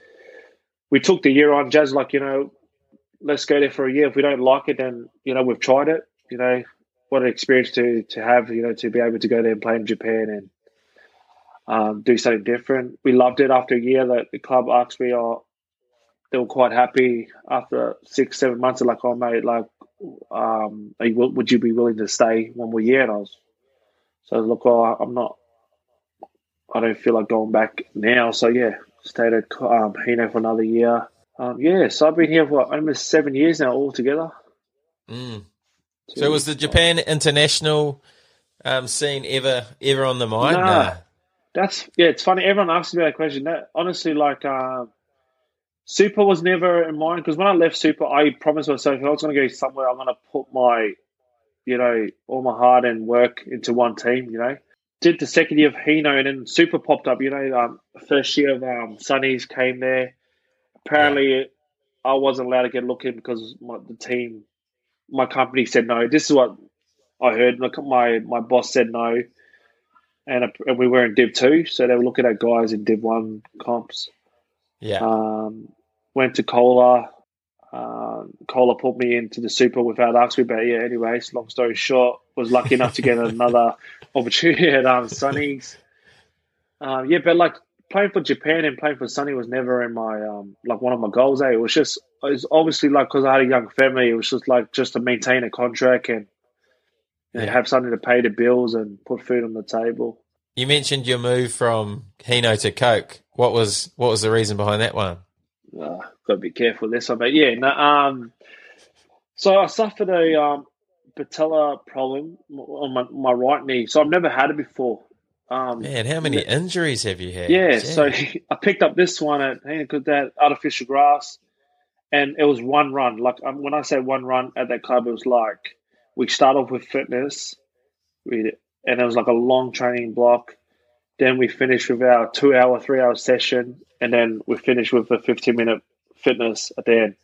we took the year on. Jazz, like, you know, let's go there for a year. If we don't like it, then, you know, we've tried it. You know, what an experience to, to have, you know, to be able to go there and play in Japan and um, do something different. We loved it after a year that the club asked me, oh, they were quite happy after six, seven months. They're like, oh, mate, like, um, are you, would you be willing to stay one more year? And I was, so look, well, I'm not, I don't feel like going back now. So yeah, stayed at um, Hino for another year. Um, yeah, so I've been here for almost seven years now altogether. Mm. So was the Japan international um, scene ever ever on the mind? Nah. That's yeah. It's funny. Everyone asks me that question. That honestly, like, uh, Super was never in mind because when I left Super, I promised myself if I was going to go somewhere, I'm going to put my, you know, all my heart and work into one team. You know, did the second year of Hino and then Super popped up. You know, um, first year of um, Sunnies came there. Apparently, I wasn't allowed to get a look in because my, the team, my company said no. This is what I heard. My my boss said no and, and we were in Div two, so they were looking at guys in Div one comps. Yeah. Um, went to Cola. Um, Cola put me into the Super without asking me, but yeah. Anyways, long story short, was lucky enough to get another opportunity at um, Sunny's. Um, yeah, but like playing for Japan and playing for Sunny was never in my um, like one of my goals. Eh? It was just it was obviously like because I had a young family, it was just like just to maintain a contract and know, Yeah. have something to pay the bills and put food on the table. You mentioned your move from Hino to Coke. What was what was the reason behind that one? uh, got to be careful with this one, but yeah, no, um, so I suffered a um, patella problem on my, my right knee, so I've never had it before. Um, Man, how many injuries have you had? yeah, so I picked up this one at because that artificial grass, and it was one run. Like um, when I say one run at that club, it was like we start off with fitness, we and it was like a long training block. Then we finish with our two hour, three hour session, and then we finish with a fifteen minute fitness at the end.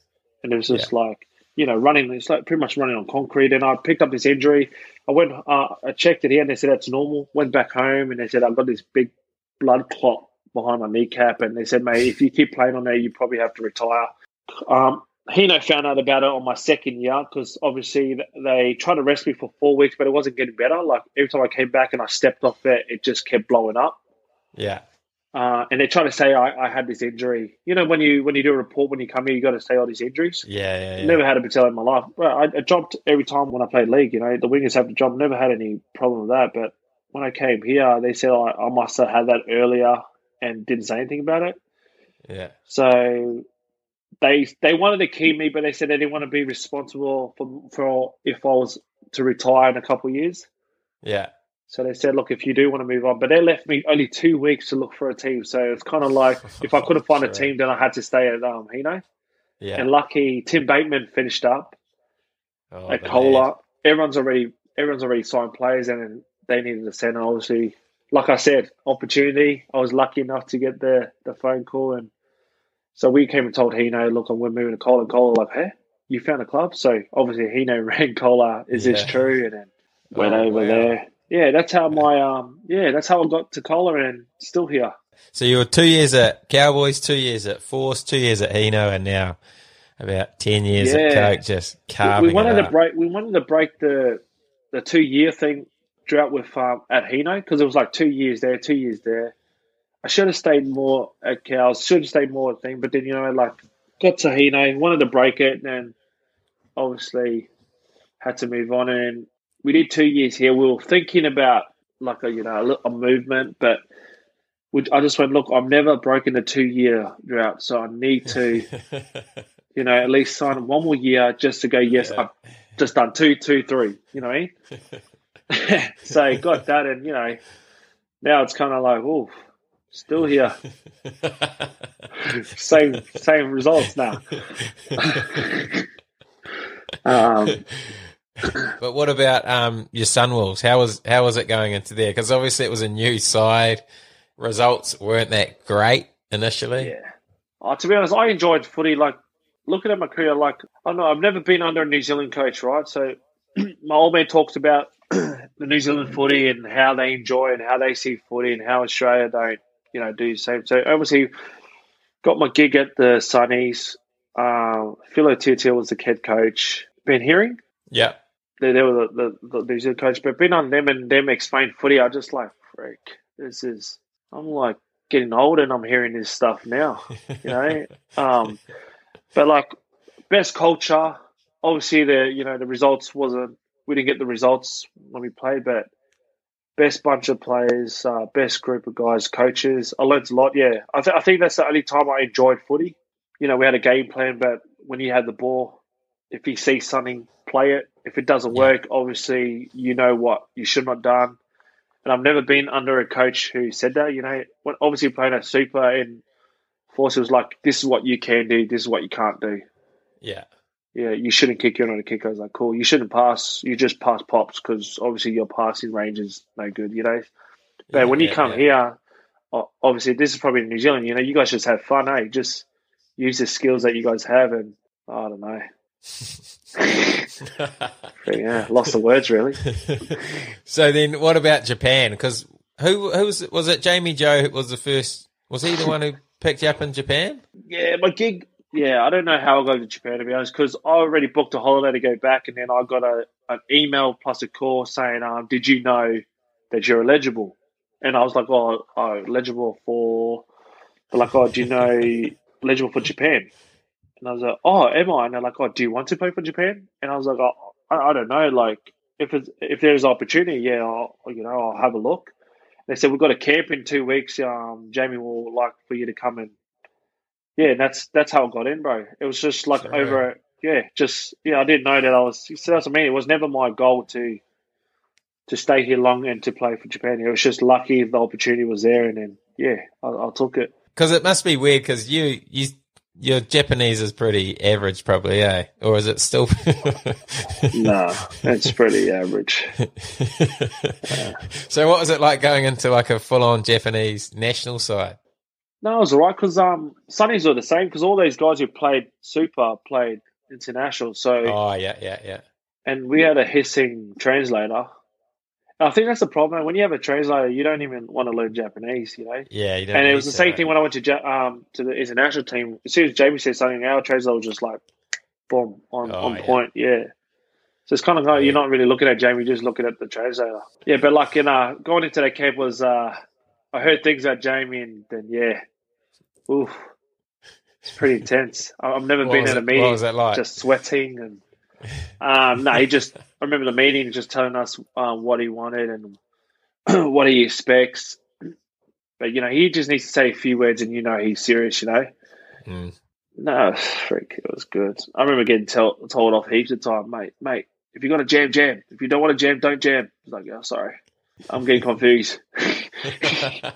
And it was just like you know running. It's like pretty much running on concrete. And I picked up this injury. I went, uh, I checked it here, and they said that's normal. Went back home, and they said I've got this big blood clot behind my kneecap, and they said, mate, if you keep playing on there, you probably have to retire. Um, Hino found out about it on my second year because obviously they tried to rest me for four weeks, but it wasn't getting better. Like every time I came back and I stepped off it, it just kept blowing up. yeah, Uh, and they tried to say I, I had this injury. You know, when you when you do a report when you come here, you got to say all these injuries. yeah, yeah, yeah. Never had a patella in my life. Well, I, I jumped every time when I played league. You know, the wingers have to jump. Never had any problem with that. But when I came here, they said I, I must have had that earlier and didn't say anything about it. yeah, So they they wanted to keep me, but they said they didn't want to be responsible for for if I was to retire in a couple of years. yeah. So they said, look, if you do want to move on, but they left me only two weeks to look for a team. So it's kind of like if I couldn't find a team, then I had to stay at um, Hino. Yeah. And lucky Tim Bateman finished up Oh, at Cola. Everyone's already everyone's already signed players, and they needed a centre. Obviously, like I said, opportunity. I was lucky enough to get the the phone call, and so we came and told Hino, look, we're moving to Cola. And Cola like, hey, you found a club? So obviously Hino rang Cola. Is this true? And then went Oh, over wow. there. Yeah, that's how my um yeah, that's how I got to Cola and still here. So you were two years at Cowboys, two years at Force, two years at Hino, and now about ten years Yeah. at Coke, just carving we wanted to break we wanted to break the the two year thing drought with um, at Hino because it was like two years there, two years there. I should have stayed more at Cows, should have stayed more at thing, but then you know like got to Hino, wanted to break it, and then obviously had to move on. And we did two years here. We were thinking about like a you know a, a movement, but we, I just went look. I'm never broken the two year drought, so I need to you know at least sign one more year just to go. Yes, Yeah. I've just done two, two, three. You know what I mean? so got that, and you know now it's kind of like oh, still here. same same results now. um, But what about um, your Sunwolves? How was how was it going into there? Because obviously it was a new side. Results weren't that great initially. Yeah. Uh, to be honest, I enjoyed footy. Like looking at my career, like I don't know, I've never been under a New Zealand coach, right? So my old man talks about the New Zealand footy and how they enjoy and how they see footy and how Australia don't, you know, do the same. So obviously, got my gig at the Sunnies. Uh, Filo Tiatia was the head coach. Ben Herring, Yeah. They, they were the, the, the New Zealand coach, but being on them and them explain footy, I just like, freak, this is, I'm like getting old and I'm hearing this stuff now, you know? um, but like, best culture, obviously the, you know, the results wasn't, we didn't get the results when we played, but best bunch of players, uh, best group of guys, coaches. I learned a lot, yeah. I, th- I think that's the only time I enjoyed footy. You know, we had a game plan, but when you had the ball, if you see something, play it. If it doesn't work, obviously you know what you should not done. And I've never been under a coach who said that. You know, when obviously playing at Super and Force, it was like, this is what you can do, this is what you can't do. Yeah. Yeah, you shouldn't kick you on a kick. I was like, cool. You shouldn't pass. You just pass pops because obviously your passing range is no good. You know. But Yeah, when you yeah, come yeah. here, obviously this is probably New Zealand. You know, you guys just have fun, eh? Just use the skills that you guys have, and I don't know. But yeah, lost the words really. so then, what about Japan? Because who who was it? Was it Jamie Joe? Was the first? Was he the one who picked you up in Japan? Yeah, my gig. Yeah, I don't know how I got to Japan to be honest, because I already booked a holiday to go back, and then I got a an email plus a call saying, um, "Did you know that you're eligible?" And I was like, "Oh, oh eligible for?" They're like, "Oh, do you know eligible for Japan?" And I was like, "Oh, am I?" And they're like, "Oh, do you want to play for Japan?" And I was like, "Oh, I, I don't know. Like, if it's if there's opportunity, yeah, I'll, you know, I'll have a look." They said we've got a camp in two weeks. Um, Jamie will like for you to come and yeah, and that's that's how I got in, bro. It was just like Sure. over yeah, just yeah, I didn't know that I was. So that's what I mean. It was never my goal to to stay here long and to play for Japan. It was just lucky the opportunity was there, and then yeah, I, I took it. Because it must be weird because you you your Japanese is pretty average, probably, eh? Or is it still? no, it's pretty average. so, what was it like going into like a full-on Japanese national side? No, it was alright because um, Sunnies were the same because all these guys who played Super played international. So Oh, yeah, yeah, yeah. and we had a hissing translator. I think that's the problem. When you have a translator, you don't even want to learn Japanese, you know. Yeah, you don't And it was the same eh? thing when I went to um to the international team. As soon as Jamie said something, our translator was just like, boom, on, Oh, on yeah. point. Yeah. So it's kind of like you're not really looking at Jamie, you're just looking at the translator. Yeah, but like in uh going into that camp was uh I heard things about Jamie and then yeah, oof, it's pretty intense. I've never What been at a meeting What was that like? just sweating and um no he just I remember the meeting just telling us um, what he wanted and what he expects but you know he just needs to say a few words and you know he's serious you know Mm. no freak it was good I remember getting tell, told off heaps of time mate mate if you got to jam jam if you don't want to jam don't jam I was like oh sorry I'm getting confused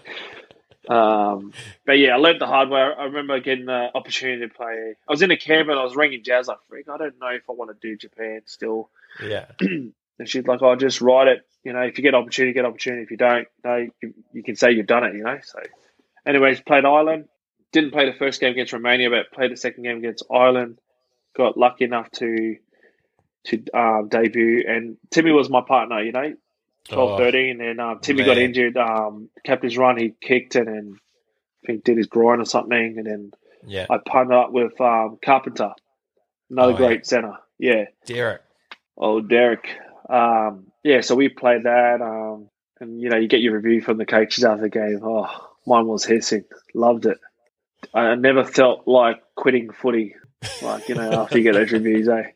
Um, but yeah, I learned the hard way. I remember getting the opportunity to play. I was in a camp and I was ringing Jazz like, freak, I don't know if I want to do Japan still. Yeah. And she's like, oh, just write it. You know, if you get opportunity, get opportunity. If you don't, no, you, you can say you've done it, you know. So, anyways, played Ireland. Didn't play the first game against Romania, but played the second game against Ireland. Got lucky enough to to um, debut. And Timmy was my partner, you know, 12, Oh, 13. And um, Timmy got injured. Um, captain's run, he kicked it and I think did his groin or something. And then Yeah. I partnered up with um, Carpenter, another Oh, great center. Yeah. Derek. Oh, Derek. Um, yeah, so we played that. Um, and, you know, you get your review from the coaches after the game. Oh, mine was hissing. Loved it. I never felt like quitting footy, like, you know, after you get those reviews, eh?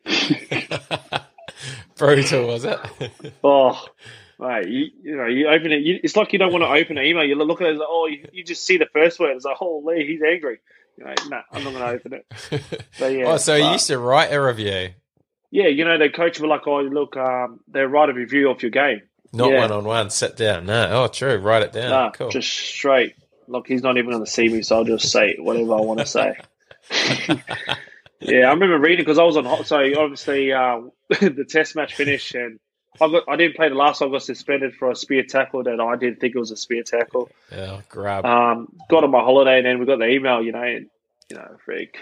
Brutal, was it? Oh, mate, you, you know, you open it. You, it's like you don't want to open an email. You look at it, like, oh, you, you just see the first word. It's like, holy, he's angry. You know, nah, I'm not going to open it. So, yeah, oh, so you used to write a review, Yeah, you know, the coach were like, oh, look, um, they write a review of your game. not Yeah. one on one. Sit down. No. Oh, true. Write it down. Nah, cool. just straight. Look, he's not even going to see me, so I'll just say whatever I want to say. yeah, I remember reading because I was on hot. So obviously, uh, the test match finished, and I got I didn't play the last. one. I got suspended for a spear tackle that I didn't think it was a spear tackle. oh, grub. Um, got on my holiday, and then we got the email. You know, and, you know, freak.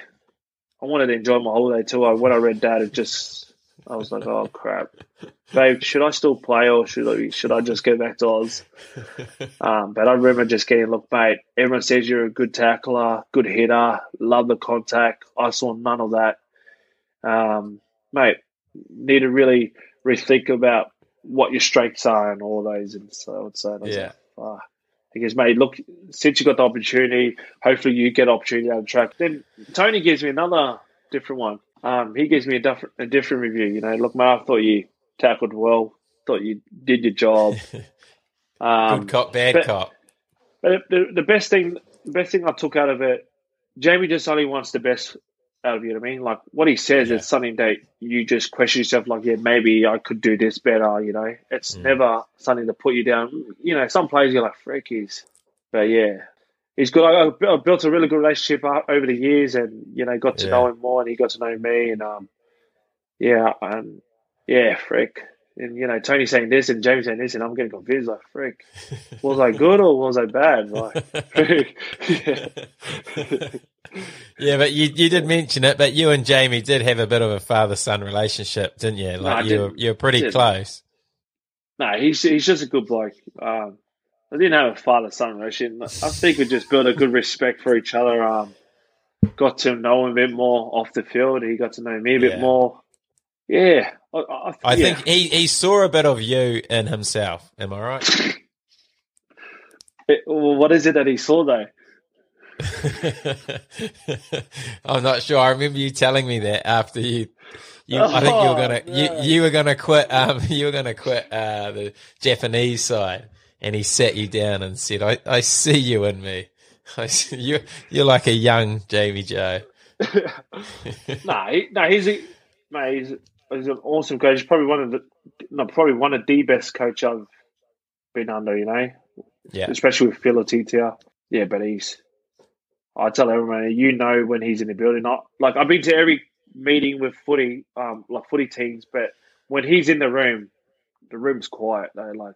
I wanted to enjoy my holiday too. I, when I read that, it just I was like, oh crap, babe, should I still play or should I should I just go back to Oz? Um, but I remember just getting, look, mate, everyone says you're a good tackler, good hitter, love the contact. I saw none of that. Um, mate, need to really rethink about what your strengths are and all those. And so I would say, Yeah. like, "Ah." Goes, mate, look, since you got the opportunity, hopefully you get opportunity out of the track. Then Tony gives me another different one. Um, he gives me a different, a different review. You know, look, mate, I thought you tackled well, thought you did your job. Um, Good cop, bad but- cop. but the, the best thing, the best thing I took out of it, Jamie just only wants the best out of you. know what I mean, like what he says Yeah. is something that you just question yourself, like, yeah, maybe I could do this better. You know, it's Mm. never something to put you down. You know, some players you're like freakies, but yeah, he's good. I, I built a really good relationship over the years, and you know, got to Yeah. know him more, and he got to know me, and um, yeah, and yeah, frick. And you know, Tony saying this and James saying this, and I'm getting confused. Like, frick, was I good or was I bad? Like, yeah, but you you did mention it, but you and Jamie did have a bit of a father son relationship, didn't you? Like you were, you were pretty close. no, he's he's just a good bloke. Um, I didn't have a father son relationship. I think we just built a good respect for each other. Um, got to know him a bit more off the field. He got to know me a bit Yeah. more. Yeah, I, I, I yeah. think he, he saw a bit of you in himself. Am I right? It- well, what is it that he saw though? I'm not sure. I remember you telling me that after you. You, I think you were Oh, gonna no. you, you were gonna quit. Um, you were gonna quit uh, the Japanese side, and he sat you down and said, "I, I see you in me. I see, you you're like a young Jamie Joe." no, he, no, he's a, he's, he's an awesome coach. He's probably one of the, no, probably one of the best coach I've been under. You know, Yeah. especially with Filo Tiatia. Yeah, but he's. I tell everyone, you know when he's in the building. Not like I've been to every meeting with footy, um, like footy teams, but when he's in the room, the room's quiet. Though, like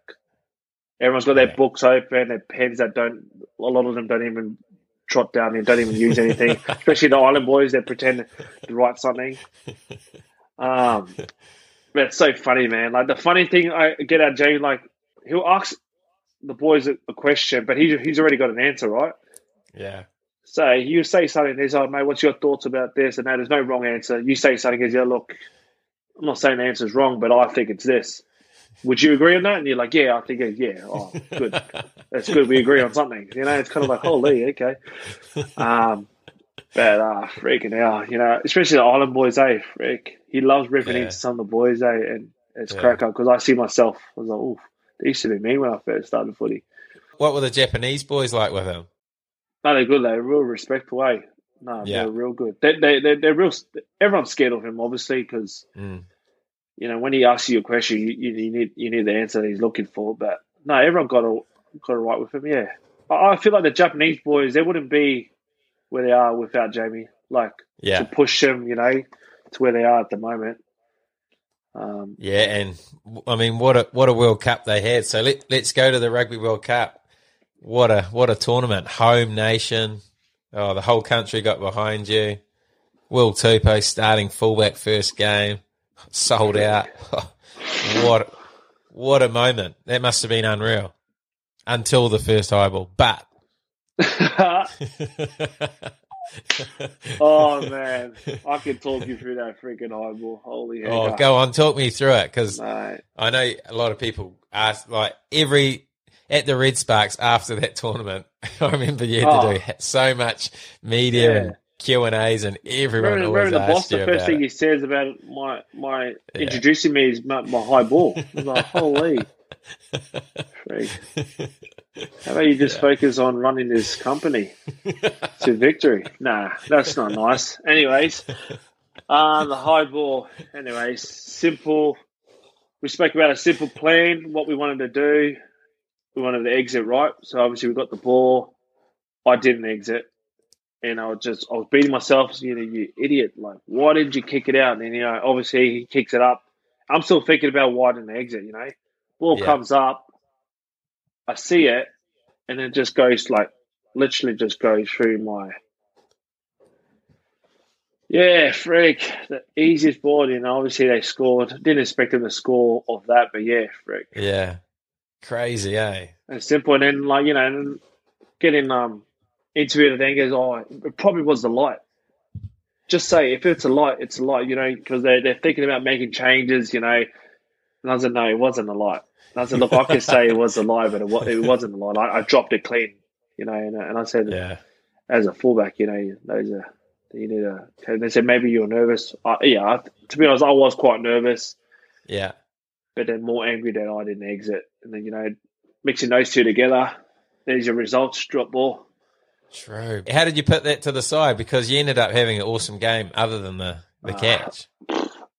everyone's got their Yeah. books open, their pens that don't. A lot of them don't even trot down and don't even use anything. Especially the Island boys, they pretend to write something. Um, but it's so funny, man. Like the funny thing I get out of Jamie, like he'll ask the boys a, question, but he's he's already got an answer, right? Yeah. So you say something, there's oh mate, what's your thoughts about this and that? There's no wrong answer. You say something, he's yeah, look, I'm not saying the answer's wrong, but I think it's this. Would you agree on that? And you're like, yeah, I think it, yeah. Oh, good. That's good. We agree on something. You know, it's kind of like, holy, okay. Um, but uh, freaking hell, you know, especially the Island boys, eh? Freak, he loves ripping Yeah. into some of the boys, eh? And it's Yeah. crack up because I see myself. I was like, oh, they used to be me when I first started footy. What were the Japanese boys like with him? No, they're good. They're real respectful, eh? No, Yeah. they're real good. They, they, they're, they're real. Everyone's scared of him, obviously, because Mm. you know when he asks you a question, you, you, you need you need the answer that he's looking for. But no, everyone got a got a right with him. Yeah, I, I feel like the Japanese boys they wouldn't be where they are without Jamie. Like Yeah. to push him, you know, to where they are at the moment. Um, Yeah, and I mean, what a what a World Cup they had. So let let's go to the Rugby World Cup. What a what a tournament! Home nation. Oh, the whole country got behind you. Will Tupou starting fullback first game, sold out. what what a moment! That must have been unreal until the first high ball. But oh man, I could talk you through that freaking eyeball. Holy oh, heck! go on, talk me through it because I know a lot of people ask, like every at the Red Sparks after that tournament. I remember you had Oh. to do so much media Yeah. and Q and A's, and everyone Remember, always remember the boss, the first thing it. he says about my my Yeah. introducing me is my, my high ball. I was like, holy. How about you just focus on running this company to victory? Nah, that's not nice. Anyways, uh, the high ball. Anyways, simple. We spoke about a simple plan, what we wanted to do. We wanted to exit right. So obviously we got the ball. I didn't exit. And I was just, I was beating myself, you know, you idiot. Like, why didn't you kick it out? And, you know, obviously he kicks it up. I'm still thinking about why I didn't exit, you know. Ball Yeah. comes up. I see it. And it just goes like, literally just goes through my. Yeah, freak. The easiest ball, you know. Obviously they scored. Didn't expect them to score of that, but yeah, freak. Yeah, crazy, eh? And simple. And then, like, you know, getting um interviewed and then goes, oh, it probably was the light. Just say, if it's a light, it's a light, you know, because they're, they're thinking about making changes, you know. And I said, no, it wasn't a light. And I said, look, I can say it was a light, but it, it wasn't a light. I, I dropped it clean, you know. And, and I said, Yeah, as a fullback, you know, those are, you need a. And they said, maybe you're nervous. I, yeah, I, to be honest, I was quite nervous yeah, but then more angry that I didn't exit. And then, you know, mixing those two together, there's your results, drop ball. true. How did you put that to the side? Because you ended up having an awesome game, other than the the Ah. catch.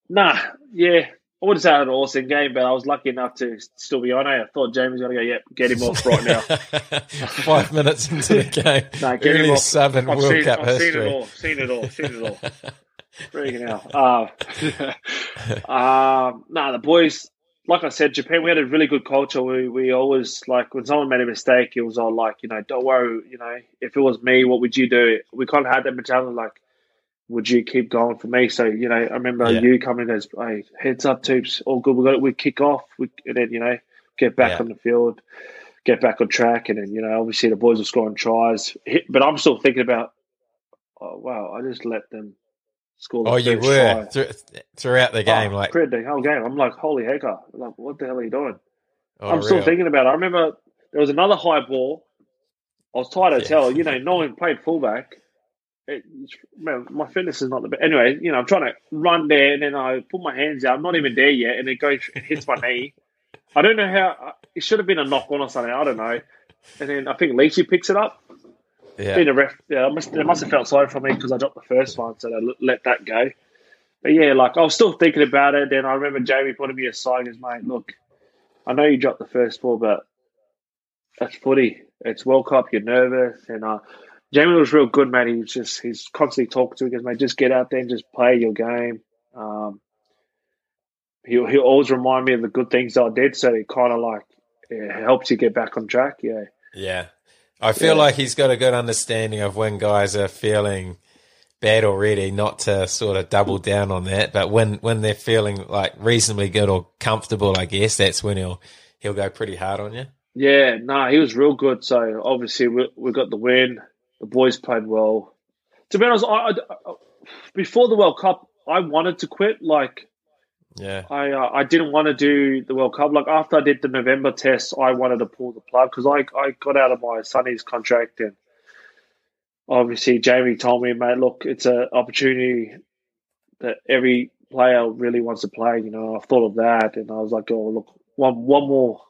Nah, yeah. I would have said an awesome game, but I was lucky enough to still be on it. I thought Jamie was going to go, yep, get him off right now. Five minutes into the game, No, get him off. in I've, World seen, Cup I've seen it all, seen it all, seen it all. Freaking hell. Uh, um, nah, the boys, like I said, Japan, we had a really good culture. We, we always, like, when someone made a mistake, it was all like, you know, don't worry, you know, if it was me, what would you do? We kind of had that mentality, like, would you keep going for me? So, you know, I remember Yeah. you coming as, hey, heads up, Toops, all good. We got it. We kick off, we, and then, you know, get back Yeah. on the field, get back on track. And then, you know, obviously the boys were scoring tries. But I'm still thinking about, oh, wow, I just let them score the Oh, you were try. thr- throughout the oh, game, Oh, like the whole game. I'm like, holy heck, oh, like, what the hell are you doing? oh, I'm still thinking about it. I remember there was another high ball. I was tired as Yeah. hell. You know, no one played fullback. It, man, my fitness is not the best. Anyway, you know, I'm trying to run there, and then I put my hands out. I'm not even there yet, and it goes, it hits my knee. I don't know how. It should have been a knock on or something. I don't know. And then I think Leachy picks it up. Yeah, Being a ref, yeah, I must, they must have felt sorry for me because I dropped the first one, so they let that go. but yeah, like I was still thinking about it. Then I remember Jamie putting me aside goes, mate, look, I know you dropped the first four, but that's footy. It's World Cup. You're nervous, and uh, Jamie was real good, man. He was just he's constantly talking to me. He goes, mate, just get out there and just play your game. Um, he'll he'll always remind me of the good things I did, so it kind of like it helps you get back on track. Yeah, Yeah. I feel Yeah. like he's got a good understanding of when guys are feeling bad already, not to sort of double down on that. But when, when they're feeling like reasonably good or comfortable, I guess that's when he'll he'll go pretty hard on you. yeah. No, he was real good. So obviously we we got the win. The boys played well. To be honest, I, I, before the World Cup, I wanted to quit. Like Yeah. I uh, I didn't want to do the World Cup. Like after I did the November test, I wanted to pull the plug because I I got out of my Sonny's contract and obviously Jamie told me, mate, look, it's an opportunity that every player really wants to play. You know, I thought of that and I was like, oh look, one one more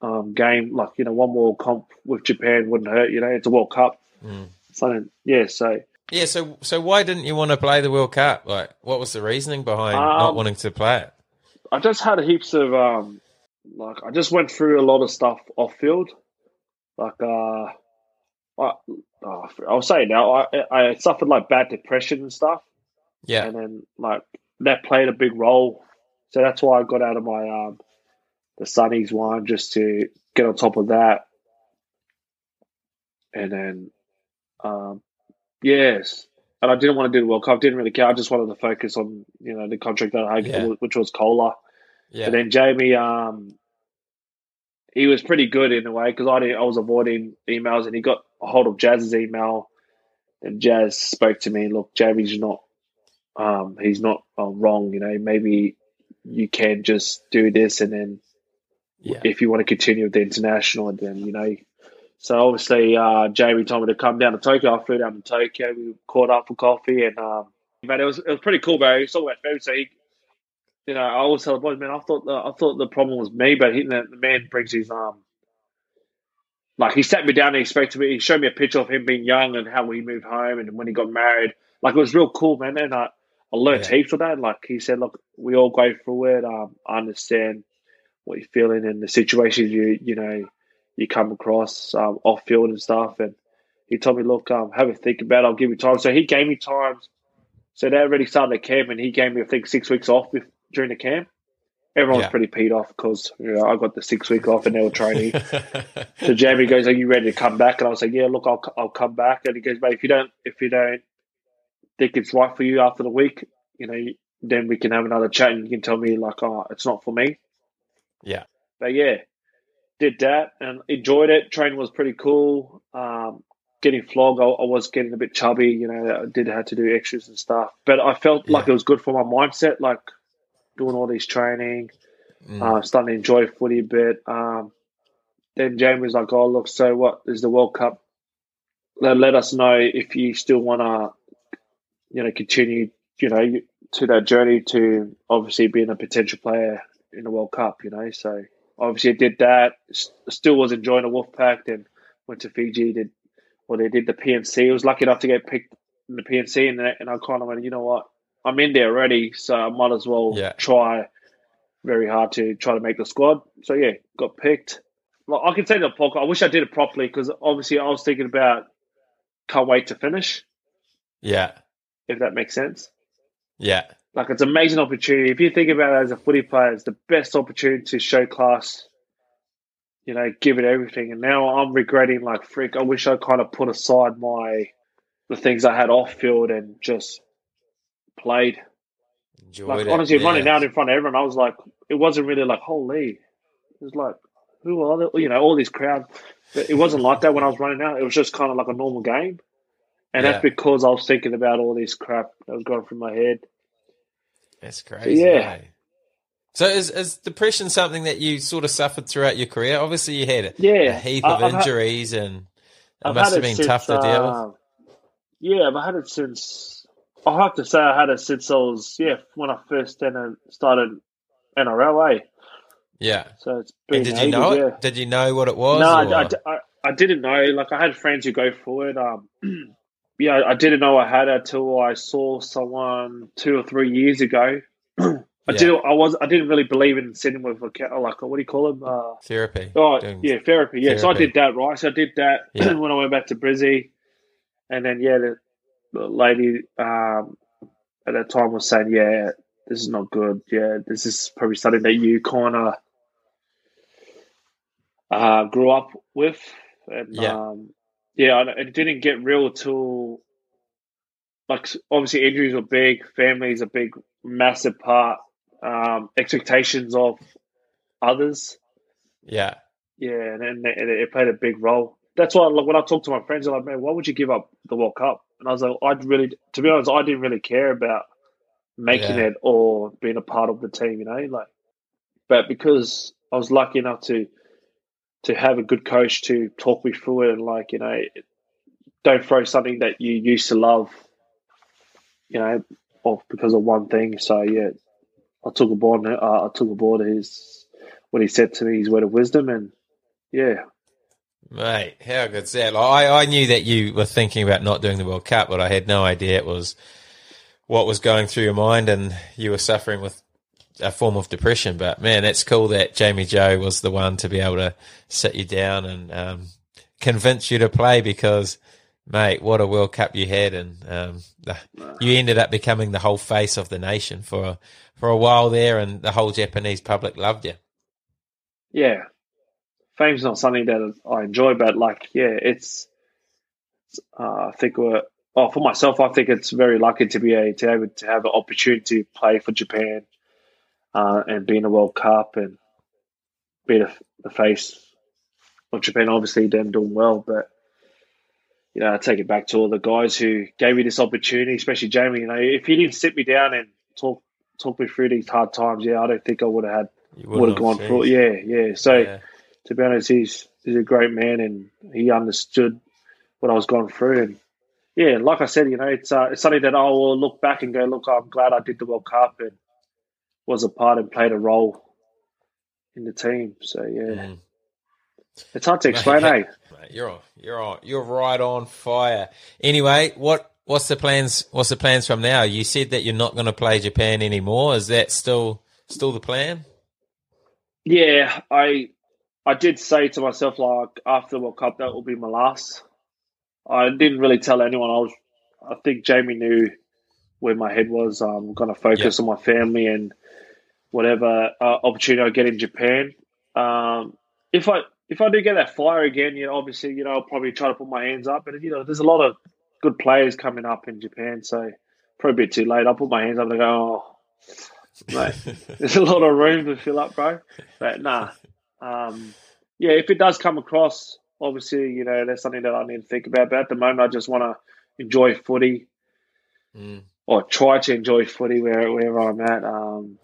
um, game, like you know, one more comp with Japan wouldn't hurt. You know, it's a World Cup. Mm. So yeah, so Yeah. So, so why didn't you want to play the World Cup? Like, what was the reasoning behind not Um, wanting to play it? I just had heaps of um, like I just went through a lot of stuff off field, like uh, I, oh, I'll say it now. I I suffered like bad depression and stuff, Yeah. and then like that played a big role. So that's why I got out of my um, the Sunnies one just to get on top of that, and then um, yes. And I didn't want to do the World Cup. Didn't really care. I just wanted to focus on you know the contract that I had, Yeah. which was Cola. Yeah. But then Jamie, um, he was pretty good in a way because I didn't, I was avoiding emails, and he got a hold of Jazz's email, and Jazz spoke to me. Look, Jamie's not, um, he's not uh, wrong. You know, maybe you can just do this, and then Yeah. if you want to continue with the international, and then you know. So obviously, uh, Jamie told me to come down to Tokyo. I flew down to Tokyo. We caught up for coffee, and um, man, it was it was pretty cool, bro. He was talking about food, so he you know, I always tell the boys, man, I thought the, I thought the problem was me, but he, the, the man brings his um, like he sat me down and he spoke to me. He showed me a picture of him being young and how he moved home and when he got married. Like it was real cool, man. And I, I learned Yeah. heaps from that. Like he said, look, we all go through it. Um, I understand what you're feeling and the situations you you know you come across um, off field and stuff. And he told me, look, um, have a think about it. I'll give you time. So he gave me time. So they already started the camp, and he gave me, I think, six weeks off during the camp. Everyone was Yeah. pretty peed off because you know I got the six week off and they were training. so Jamie goes, "Are you ready to come back?" And I was like, "Yeah, look, I'll I'll come back." And he goes, "Mate, if you don't if you don't think it's right for you after the week, you know, then we can have another chat and you can tell me like, oh, it's not for me." yeah. But yeah, did that and enjoyed it. Training was pretty cool. Um, getting flogged, I, I was getting a bit chubby. You know, I did have to do extras and stuff. But I felt like it was good for my mindset, like doing all these training, Mm. uh, starting to enjoy footy a bit. Um, then Jamie was like, "Oh, look, so what is the World Cup. Let, let us know if you still want to, you know, continue, you know, to that journey to obviously being a potential player in the World Cup. You know, so obviously I did that. Still was enjoying the Wolfpack. Then went to Fiji. Did well. They did the PNC. I was lucky enough to get picked in the PNC, and, and I kind of went, you know what? I'm in there already, so I might as well Yeah. try very hard to try to make the squad. So yeah, got picked. Well, I can say the podcast. I wish I did it properly because obviously I was thinking about can't wait to finish. Yeah. If that makes sense. Yeah. Like it's an amazing opportunity. If you think about it as a footy player, it's the best opportunity to show class. You know, give it everything. And now I'm regretting like freak. I wish I kind of put aside my the things I had off field and just played. Enjoyed Like it. honestly, yeah. running out in front of everyone, I was like, it wasn't really like holy. It was like, who are they? You know, all these crowd. But it wasn't like that when I was running out. It was just kind of like a normal game, and Yeah. that's because I was thinking about all this crap that was going through my head. That's crazy. Yeah. So is is depression something that you sort of suffered throughout your career? Obviously, you had a, Yeah, a heap of I've had- injuries, and it I've must had have it been tough to since, deal with. uh, Yeah, I've had it since. I have to say, I had it since I was yeah when I first entered, started NRL. Eh? Yeah. So it's been. And did you ages, know yeah. it? Did you know what it was? No, I, I, I, I didn't know. Like I had friends who go for it. Um, yeah, I didn't know I had it until I saw someone two or three years ago. I Yeah. did. I was. I didn't really believe in sitting with a like what do you call them? Uh, Therapy. oh, Doing- yeah, therapy. Yeah, so I did that right. So I did that Yeah. when I went back to Brizzy, and then yeah, the, the lady um, at that time was saying, "Yeah, this is not good. Yeah, this is probably something that you kind of uh, grew up with." And Yeah. um, yeah, it didn't get real till like obviously injuries were big, family is a big, massive part, um, expectations of others. Yeah. Yeah, and then it, it played a big role. That's why, like, when I talk to my friends, they're like, "Man, why would you give up the World Cup?" And I was like, "I'd really, to be honest, I didn't really care about making Yeah. it or being a part of the team, you know, like." But because I was lucky enough to to have a good coach to talk me through it, and like, you know, don't throw something that you used to love, you know, off because of one thing. So yeah, I took aboard. Uh, I took aboard his what he said to me, his word of wisdom, and yeah, Mate, how good's that? I, I knew that you were thinking about not doing the World Cup, but I had no idea it was what was going through your mind and you were suffering with a form of depression. But man, it's cool that Jamie Joseph was the one to be able to sit you down and um, convince you to play because, mate, what a World Cup you had. And um, you ended up becoming the whole face of the nation for, for a while there, and the whole Japanese public loved you. yeah, fame's not something that I enjoy, but like, yeah, it's. Uh, I think we're. Oh, for myself, I think it's very lucky to be a, to have to have an opportunity to play for Japan, uh, and being a World Cup and being the, the face of Japan. Obviously, them doing well, but you know, I take it back to all the guys who gave me this opportunity, especially Jamie. You know, if he didn't sit me down and talk talk me through these hard times, yeah, I don't think I would have had would have gone through. Yeah, yeah. So Yeah. to be honest, he's he's a great man, and he understood what I was going through. And yeah, like I said, you know, it's uh, it's something that I will look back and go, look, I'm glad I did the World Cup and was a part and played a role in the team. So yeah, Mm. it's hard to explain, Mate, eh? Mate, you're on, you're on, you're right on fire. Anyway, what what's the plans? What's the plans from now? You said that you're not going to play Japan anymore. Is that still still the plan? Yeah, I I did say to myself like after the World Cup that will be my last. I didn't really tell anyone. I was I think Jamie knew where my head was. I'm going to focus on my family and whatever uh, opportunity I get in Japan. Um, if I if I do get that fire again, you know, obviously, you know, I'll probably try to put my hands up. But you know, there's a lot of good players coming up in Japan, so probably a bit too late. I'll put my hands up and go, oh, mate, there's a lot of room to fill up, bro. But nah, um, yeah, if it does come across, obviously, you know, that's something that I need to think about. But at the moment, I just want to enjoy footy Mm. Or try to enjoy footy where wherever I'm at. Um,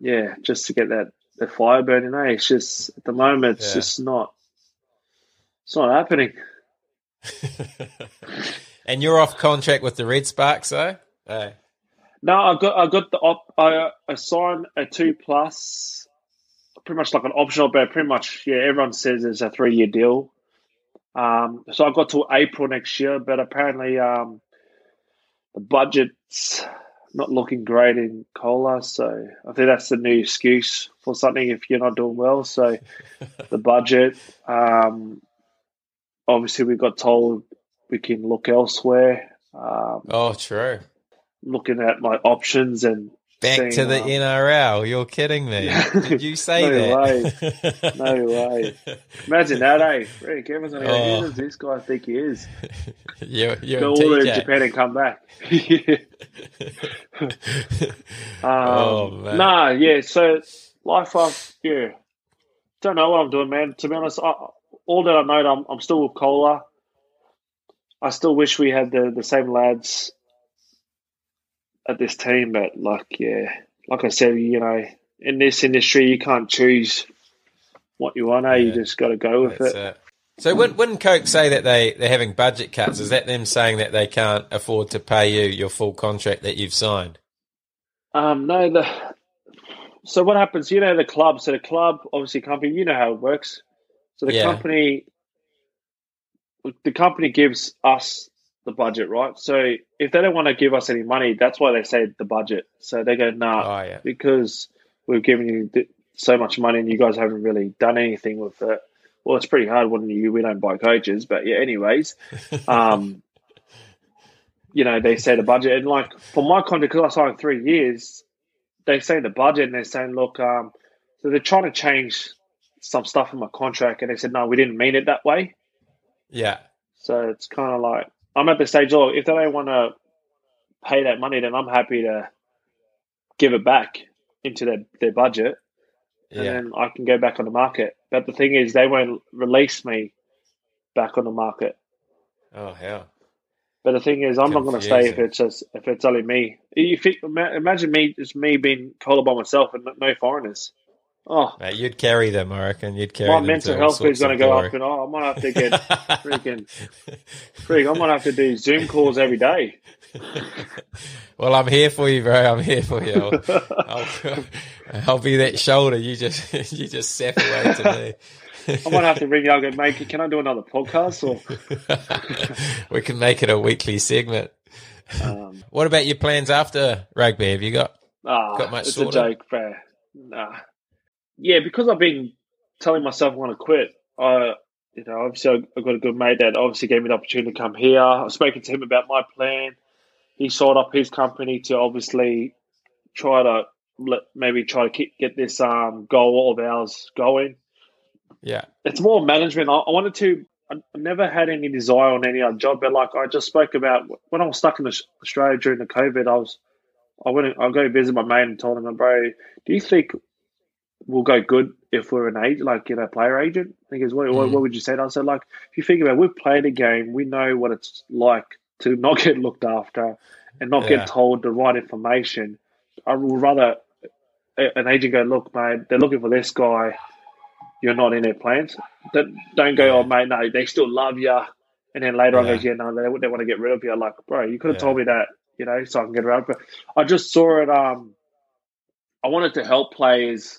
yeah, just to get that the fire burning. Eh? It's just at the moment, it's Yeah. just not. It's not happening. and you're off contract with the Red Sparks, though. Hey. No, I got I got the op. I, I signed a two plus, pretty much like an optional, but pretty much yeah. Everyone says it's a three year deal. Um, so I got till April next year, but apparently um, the budget's not looking great in Cola. So I think that's the new excuse for something if you're not doing well. So the budget. Um, obviously, we got told we can look elsewhere. Um, Oh, true. looking at my options and Back to the um, NRL. You're kidding me. Did you say No that? No way. Imagine that, eh? Rick Evans, oh. Oh. who does this guy think he is? you're you're Go all the way to Japan and come back. um, Oh, man. Nah, yeah. So life off, yeah. Don't know what I'm doing, man. To be honest, I, all that I know, I'm I'm still with Cola. I still wish we had the the same lads at this team, but like, yeah, like I said, you know, in this industry, you can't choose what you want. Eh? You just got to go with it. it. So when when Coke say that they they're having budget cuts, is that them saying that they can't afford to pay you your full contract that you've signed? Um, no, the so what happens? You know, the club. So the club, obviously, company. You know how it works. So the Yeah. company, the company gives us the budget, right? So if they don't want to give us any money, that's why they say the budget. So they go, nah, Oh yeah. because we've given you so much money and you guys haven't really done anything with it. Well, it's pretty hard when you we don't buy coaches, but yeah. Anyways, um, you know they say the budget and like for my contract because I signed three years, they say the budget and they're saying, look, um, so they're trying to change some stuff in my contract, and they said, no, we didn't mean it that way. Yeah. So it's kind of like I'm at the stage. Oh, if they don't want to pay that money, then I'm happy to give it back into their, their budget, and Yeah. then I can go back on the market. But the thing is, they won't release me back on the market. Oh hell. But the thing is, I'm not going to stay if it's just if it's only me. If it, imagine me, just me being called by myself and no foreigners. Oh, Mate, you'd carry them, I reckon. You'd carry my mental health is going to go glory. up, and oh, I might have to get freaking, freak. I might have to do Zoom calls every day. well, I'm here for you, bro. I'm here for you. I'll, I'll, I'll be that shoulder. You just you just sap away to me. I might have to ring you and go, mate, can I do another podcast? Or we can make it a weekly segment. um, What about your plans after rugby? Have you got? ah, Got much it's sorted? a joke, bro. Nah. Yeah, because I've been telling myself I want to quit. I, you know, obviously I- I've got a good mate that obviously gave me the opportunity to come here. I've spoken to him about my plan. He sold up his company to obviously try to let, maybe try to get this um, goal of ours going. Yeah, it's more management. I, I wanted to. I, I never had any desire on any other job, but like I just spoke about when I was stuck in Australia during the COVID, I was. I went. I go visit my mate and told him, "Bro, do you think we'll go good if we're an agent, like you know, player agent?" He goes, "What, what, what would you say?" And I said, "Like, if you think about, it, we've played a game. We know what it's like to not get looked after and not Yeah. get told the right information. I would rather an agent go, look, mate, they're looking for this guy. You're not in their plans. Don't, don't go, oh, mate, no, they still love you. And then later on Yeah. goes, yeah, no, they, they want to get rid of you. I'm like, bro, you could have Yeah. told me that, you know, so I can get around. But I just saw it. Um, I wanted to help players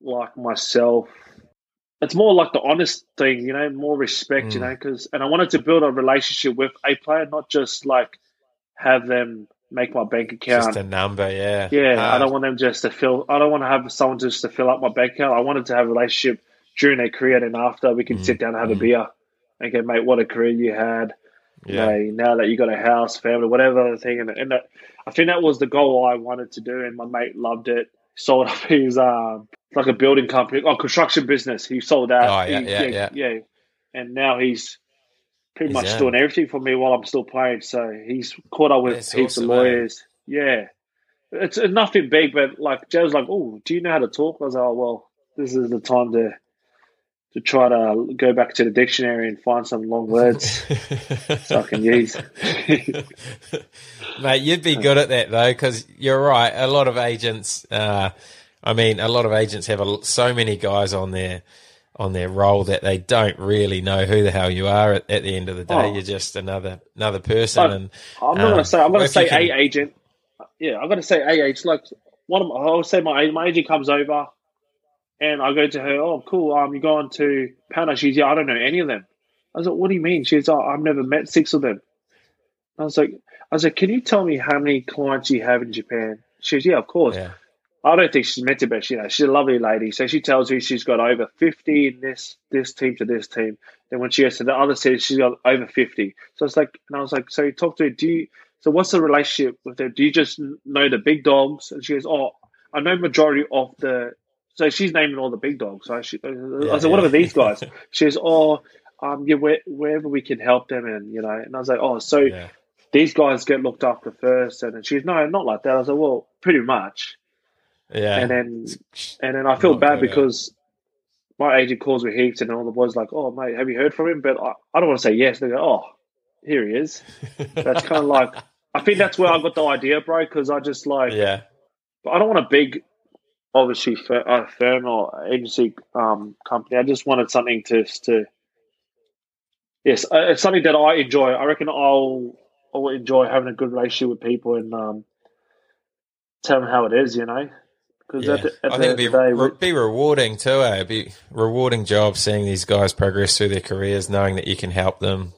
like myself. It's more like the honest thing, you know, more respect, you Mm. know, because, and I wanted to build a relationship with a player, not just like have them make my bank account. just a number. Yeah, Yeah, I don't want them just to fill. I don't want to have someone just to fill up my bank account. I wanted to have a relationship during their career, and after we can Mm, sit down and have mm. a beer and go, mate, what a career you had. Yeah, You know, now that you got a house, family, whatever other thing, and, and that, I think that was the goal I wanted to do, and my mate loved it. Sold up his um like a building company, oh construction business. He sold that. Oh, yeah, He- yeah, yeah. And now he's pretty He's much in. doing everything for me while I'm still playing. So he's caught up with That's heaps awesome, of lawyers. Yeah. It's nothing big, but like Joe's like, oh, do you know how to talk? I was like, oh, well, this is the time to to try to go back to the dictionary and find some long words so I can use. Mate, you'd be good at that though, because you're right. A lot of agents, uh, I mean, a lot of agents have a, so many guys on their on their role that they don't really know who the hell you are. At, at the end of the day, Oh. you're just another another person. Oh, and I'm not Um, gonna say I'm gonna say can- a agent. Yeah, I'm gonna say a agent. Like one of my, I'll say my my agent comes over, and I go to her. Oh, cool. Um, you going to Pana? She's yeah. I don't know any of them. I was like, what do you mean? She's oh, I've never met six of them. I was like, I was like, can you tell me how many clients you have in Japan? She goes, yeah, of course. yeah, I don't think she's meant to, but you know, she's a lovely lady. So she tells me she's got over fifty in this this team to this team. Then when she gets to the other city, she's got over fifty. So it's like, and I was like, so you talk to her. Do you? So what's the relationship with them? Do you just know the big dogs? And she goes, oh, I know majority of the. So she's naming all the big dogs. So she, I Yeah, said, what yeah. are these guys? She goes, oh, um, yeah, where, wherever we can help them, and you know. And I was like, oh, so yeah, these guys get looked after first, and she's no, not like that. I was like, well, pretty much yeah. and then and then I feel bad because my agent calls me heaps, and all the boys like, "Oh, mate, have you heard from him?" But I, I don't want to say yes. They go, "Oh, here he is." That's kind of like I think that's where I got the idea, bro. Because I just like yeah, I don't want a big, obviously, fir- uh, firm or agency um, company. I just wanted something to to yes, uh, it's something that I enjoy. I reckon I'll I'll enjoy having a good relationship with people and um, tell them how it is, you know. Because yeah. at the, at I think end it'd be of the day, re- be rewarding too. Eh? It'd be rewarding job seeing these guys progress through their careers, knowing that you can help them.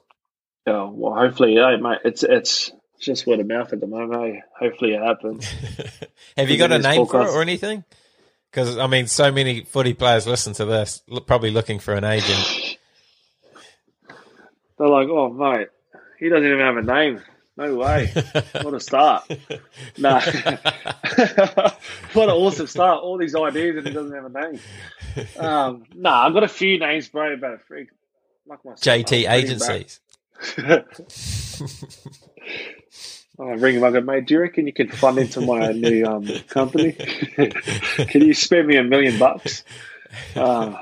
Yeah, well, hopefully, yeah, mate. It's it's just word of mouth at the moment. Eh? Hopefully, it happens. Have you got a name for it or anything? Because I mean, so many footy players listen to this, probably looking for an agent. They're like, "Oh, mate, he doesn't even have a name. No way. what a start! no, what an awesome start! All these ideas, and he doesn't have a name. Um, nah, I've got a few names, bro. But a freak like myself, JT agencies. I ring him. I go, mate. Do you reckon you can fund into my new um, company? can you spare me a million bucks? Uh,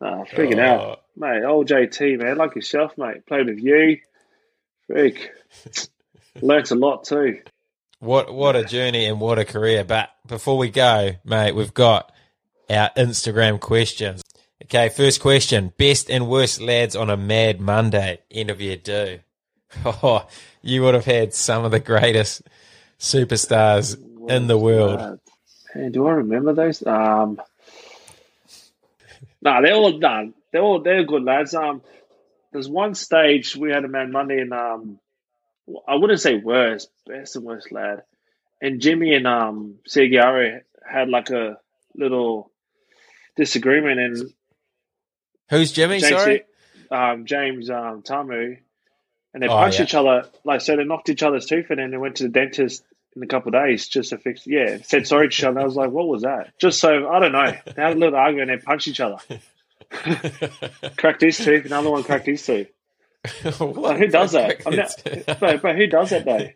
uh, freaking out, Oh, mate. Old JT, man, like yourself, mate. Played with you, freak. Learnt a lot too. What what a journey and what a career! But before we go, mate, we've got our Instagram questions. Okay, first question: best and worst lads on a Mad Monday end of year do. Oh, you would have had some of the greatest superstars in the world. Man, do I remember those? Um, nah, they're all done. They're all they're good lads. Um, there's one stage we had a man Monday, and um, I wouldn't say worst, best and worst lad. And Jimmy and um Segeyaro had like a little disagreement, and Who's Jimmy? James, Sorry. um, James um, Tamou, and they Oh, punched yeah. each other. Like so, they knocked each other's tooth, and then they went to the dentist in a couple of days just to fix. Yeah, said sorry to each other. I was like, what was that? Just so I don't know. They had a little argument and they punched each other. Cracked his tooth, another one cracked his tooth. Like, who does that? I'm not, but, but who does that though?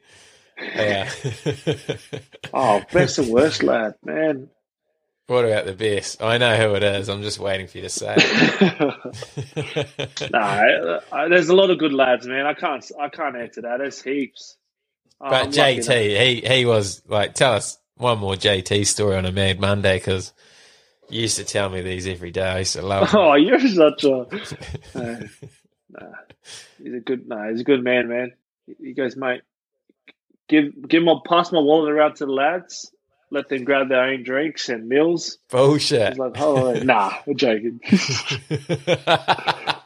yeah. Oh, best and worst lad, man. What about the best? I know who it is. I'm just waiting for you to say. it. nah, uh, there's a lot of good lads, man. I can't, I can't answer that. There's heaps. Oh, But I'm JT, he he was like, tell us one more JT story on a Mad Monday because you used to tell me these every day. I used to love. them. Oh, you're such a. Nah, he's a good. Nah, he's a good man, man. He goes, mate. Give give my pass my wallet around to the lads. Let them grab their own drinks and meals. Bullshit. He's like, oh, nah, I'm joking.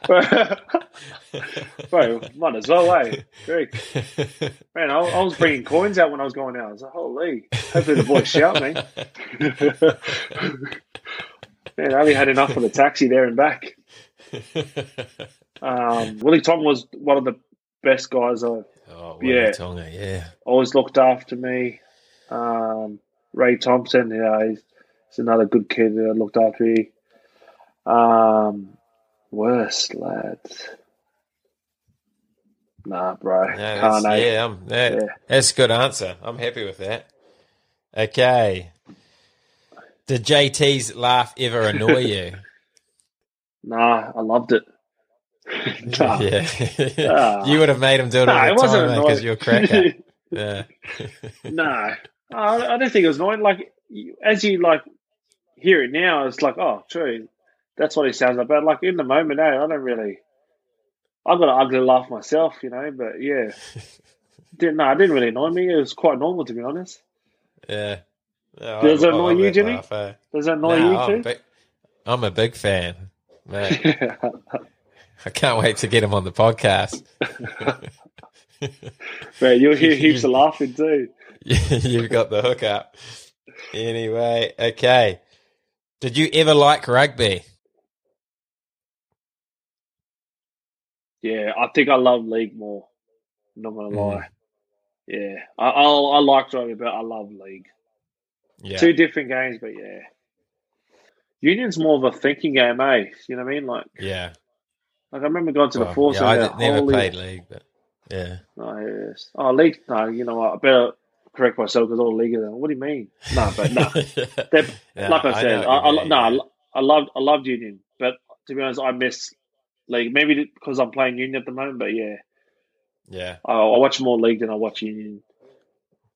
Bro, might as well, eh? Very- Man, I, I was bringing coins out when I was going out. I was like, holy. Hopefully the boys shout me. Man, I only had enough for the taxi there and back. Um, Willie Tonga was one of the best guys I oh, Yeah. yeah. Tonga, yeah. always looked after me. Um, Ray Thompson, yeah, he's, he's another good kid that looked after me. Um, worst lads. Nah, bro, No, that's, can't. eh? yeah, um, that, Yeah. that's a good answer. I'm happy with that. Okay. Did JT's laugh ever annoy you? Nah, I loved it. nah, yeah. Ah. you would have made him do it nah, all the time because you're a cracker. Yeah. no, I, I don't think it was annoying. Like as you like hear it now, it's like, oh, true. That's what he sounds like. But like in the moment, eh, I don't really. I got an ugly laugh myself, you know. But yeah, didn't no, it didn't really annoy me. It was quite normal to be honest. Yeah. No, Does it annoy you, Jimmy? laugh, eh? Does that annoy No, you I'm, too? big, I'm a big fan. Mate, I can't wait to get him on the podcast. but you'll hear heaps of laughing too. You've got the hook up. Anyway, okay. Did you ever like rugby? Yeah, I think I love league more. Not gonna Mm. lie. Yeah, I I, I like rugby, but I love league. Yeah. Two different games, but yeah. Union's more of a thinking game, eh? You know what I mean? Like, yeah. like I remember going to the Well, force yeah, I and did- the never played league, but yeah. Oh, yes. Oh, league. No, you know what? I better correct myself because all league. Are, what do you mean? No, but no. Yeah, like I I said, I, what I, no, I, I loved, I loved Union, but to be honest, I miss league. Maybe because I'm playing Union at the moment, but yeah, Yeah, I, I watch more league than I watch Union.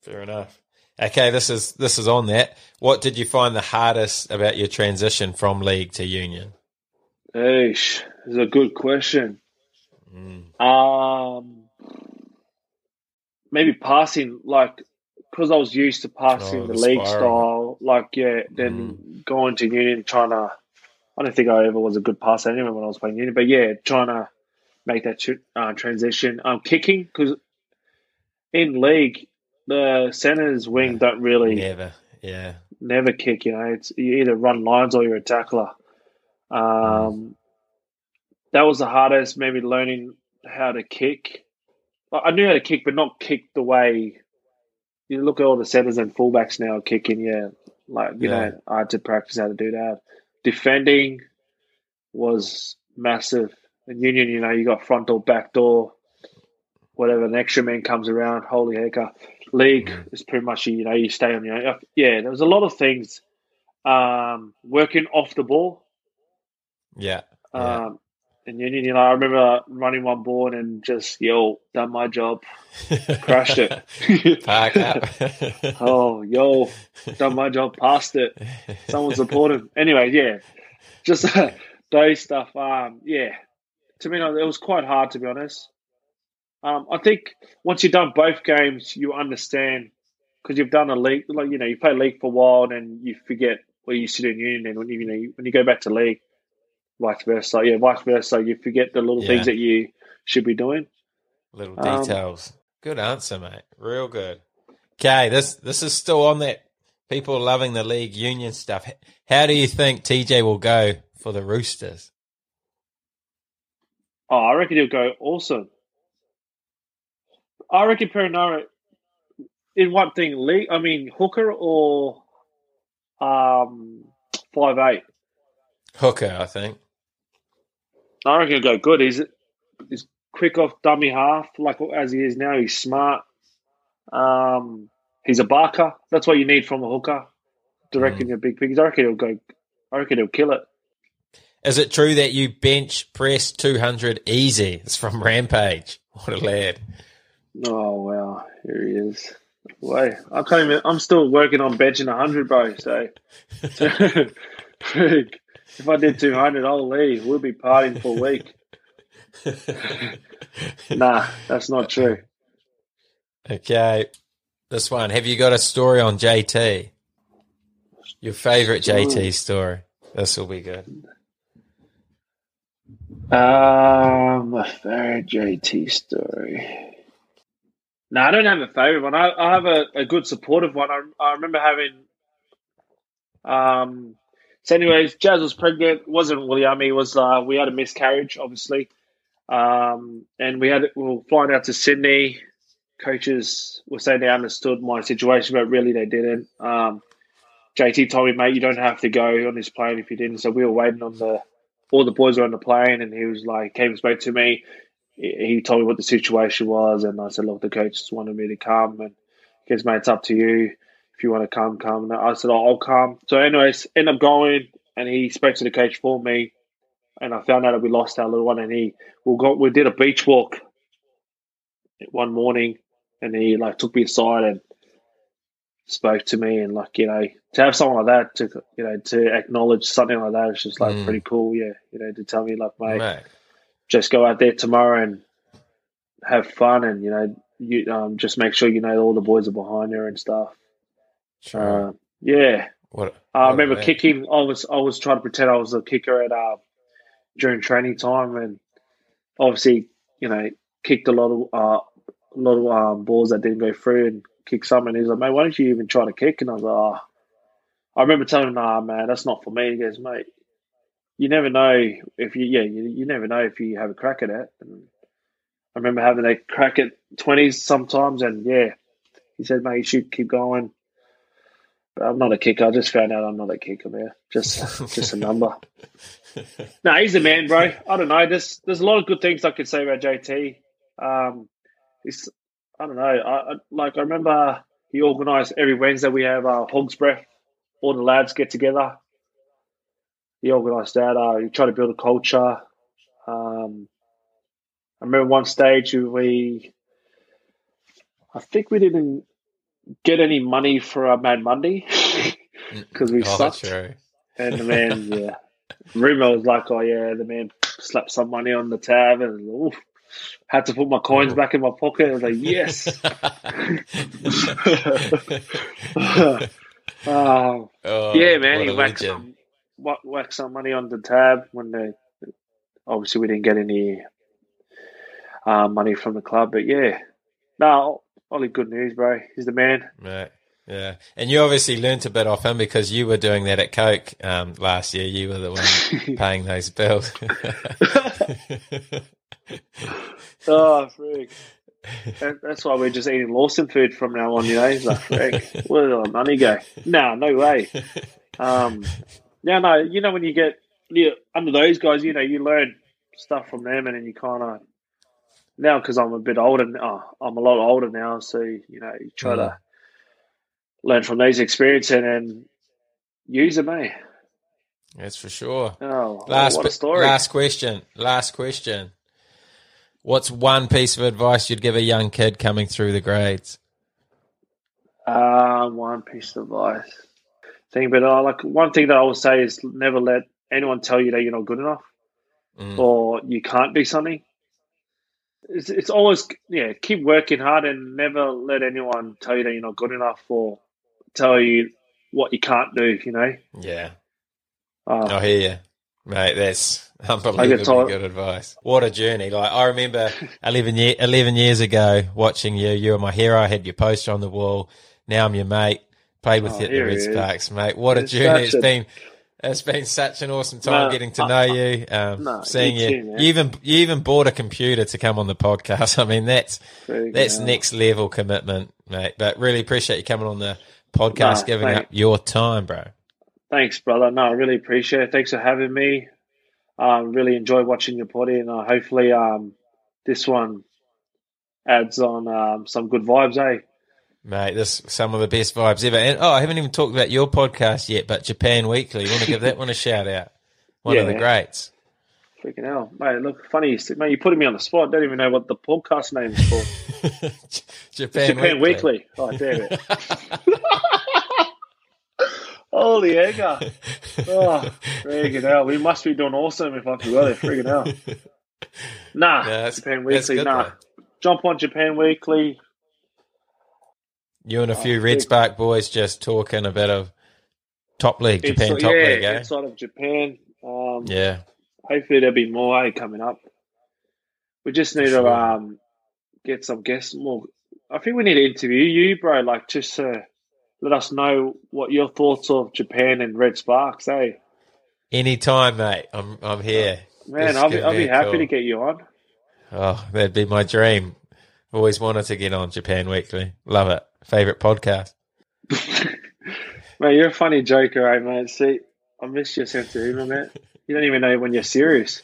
fair enough. Okay, this is this is on that. What did you find the hardest about your transition from league to union? Eesh, it's a good question. Mm. Um, maybe passing, like, because I was used to passing Oh, the the league style, like, yeah, then going to Union, trying to, I don't think I ever was a good passer anyway when I was playing Union, but yeah, trying to make that uh, transition. Um, kicking because in league the centers wing don't really Never. Yeah. never kick. You know, it's you either run lines or you're a tackler. Um, that was the hardest. Maybe learning how to kick. I knew how to kick, but not kick the way. You look at all the centers and fullbacks now kicking. Yeah, like you Yeah. know, I had to practice how to do that. Defending was massive. In Union, you know, you got front door, back door, whatever. An extra man comes around. Holy heck! uh, League is pretty much you know you stay on your own. Yeah, there was a lot of things. Um, working off the ball. Yeah. Yeah. Um, in Union, you know, I remember running one board and just yo, done my job, crashed it. Park up. oh, yo, done my job, passed it. Someone supported. Anyway, yeah, just uh, those stuff. Um, yeah, to me, it was quite hard to be honest. Um, I think once you've done both games, you understand because you've done a league, like you know, you play league for a while, and then you forget where you sit in union, and when you, you know when you go back to league, vice versa. Yeah, vice versa. You forget the little Yeah. things that you should be doing. Little Um, details. good answer, mate. Real good. Okay, this this is still on that people loving the league union stuff. How do you think TJ will go for the Roosters? Oh, I reckon he'll go awesome. I reckon Perenara in what thing league? I mean hooker or um five eight. Hooker, I think. I reckon he'll go good. He's he's quick off dummy half, like as he is now. He's smart. Um, he's a barker. That's what you need from a hooker. Directing your big pigs. I reckon he'll go. I reckon he'll kill it. Is it true that you bench press 200 easy? It's from Rampage. What a lad. Oh wow, here he is. Wait, I can't even. I'm still working on benching hundred, bro. So, if I did two hundred, I'll leave. We'll be partying for a week. Nah, that's not true. Okay. This one. Have you got a story on JT? Your favorite JT story. This will be good. Um, a favorite JT story. No, I don't have a favorite one. I, I have a, a good supportive one. I, I remember having. Um. So, anyways, Jazz was pregnant. It wasn't William. It was. Uh, we had a miscarriage, obviously. Um, and we had we were flying out to Sydney. Coaches were saying they understood my situation, but really they didn't. Um, JT told me, mate, you don't have to go on this plane if you didn't. So we were waiting on the all the boys were on the plane, and he was like, came and spoke to me. He told me what the situation was, and I said, look, the coach just wanted me to come, and goes, mate, it's up to you. If you want to come, come. And I said, oh, I'll come. So, anyways, end up going, and he spoke to the coach for me, and I found out that we lost our little one, and he we got we did a beach walk one morning, and he like took me aside and spoke to me, and like you know to have someone like that to you know to acknowledge something like that is just like Mm. pretty cool, yeah. You know to tell me like, mate, Mate. just go out there tomorrow and have fun, and you know you um just make sure you know all the boys are behind you and stuff. Sure. Uh, yeah, what, I what a remember kicking. I was I was trying to pretend I was a kicker at uh, during training time, and obviously, you know, kicked a lot of uh, a lot of um, balls that didn't go through, and kicked some. And he's like, "Mate, why don't you even try to kick?" And I was like, oh. "I remember telling him, nah, man, that's not for me." He goes, "Mate, you never know if you yeah, you, you never know if you have a crack at it." And I remember having a crack at twenties sometimes, and yeah, he said, "Mate, you should keep going." I'm not a kicker. I just found out I'm not a kicker, man. Just just a number. No, he's a man, bro. I don't know. There's there's a lot of good things I could say about JT. Um, he's I don't know. I, I like I remember he organised every Wednesday we have uh, Hogs Breath. All the lads get together. He organised that. Uh, he tried to build a culture. Um, I remember one stage we, I think we didn't get any money for our Mad Monday because we Oh, sucked. true. And the man, yeah. Rumor was like, oh, yeah, the man slapped some money on the tab and oof, had to put my coins Ooh. back in my pocket. I was like, yes. oh, Oh, yeah, man. He whacked some, wha- whacked some money on the tab when they, obviously we didn't get any uh, money from the club. But yeah, no, only good news, bro. He's the man. Right. Yeah. And you obviously learnt a bit off him because you were doing that at Coke um, last year. You were the one paying those bills. Oh, frig. That, that's why we're just eating Lawson food from now on. You know, he's like, frig, where did the money go? No, no way. Um, yeah, no, you know when you get you, under those guys, you know, you learn stuff from them, and then you kind of now because I'm a bit older. Oh, I'm a lot older now, so you know, you try to learn from these experiences and, then use them, eh? That's for sure. Oh, Last, what a story! last question. Last question. What's one piece of advice you'd give a young kid coming through the grades? Uh, one piece of advice. Thing, but uh, like one thing that I would say is never let anyone tell you that you're not good enough Mm. or you can't be something. It's, it's always yeah, keep working hard and never let anyone tell you that you're not good enough or tell you what you can't do. You know. Yeah. Uh, I hear you, mate. That's unbelievably told- good advice. What a journey! Like I remember eleven year, eleven years ago, watching you. You were my hero. I had your poster on the wall. Now I'm your mate. Played with Oh, you at the Red. Sparks, mate. What a journey it's a- been. It's been such an awesome time No, getting to I- know you, um, no, seeing you you. too, you even you even bought a computer to come on the podcast. I mean, that's that's next level commitment, mate. But really appreciate you coming on the podcast, No, giving mate. up your time, bro. Thanks, brother. No, I really appreciate it. Thanks for having me. Um, really enjoy watching your potty, and uh, hopefully, um, this one adds on um, some good vibes, eh? Mate, this some of the best vibes ever. And oh, I haven't even talked about your podcast yet, but Japan Weekly. You want to give that one a shout out? One of the Yeah. greats. Freaking hell, mate! Look, funny, mate. You're putting me on the spot. Don't even know what the podcast name is called. Japan, Japan Weekly. Oh, damn it! Holy egger! Oh, freaking hell! We must be doing awesome if I can go there. Freaking hell! Nah, Yeah, Japan Weekly. good, nah, though. jump on Japan Weekly. You and a few Oh, Red Spark boys just talking about a bit of top league, Japan top yeah, league, eh? inside of Japan. Um, Yeah, hopefully there'll be more eh, coming up. We just need Sure. to um, get some guests more. I think we need to interview you, bro. Like just to let us know what your thoughts of Japan and Red Sparks, eh? anytime, mate. I'm I'm here. Man, I'll be, I'll be happy to get you on. Oh, that'd be my dream. Always wanted to get on Japan Weekly. Love it. Favorite podcast. Man, you're a funny joker, eh, mate? See, I miss your sense of humor, man. You don't even know when you're serious.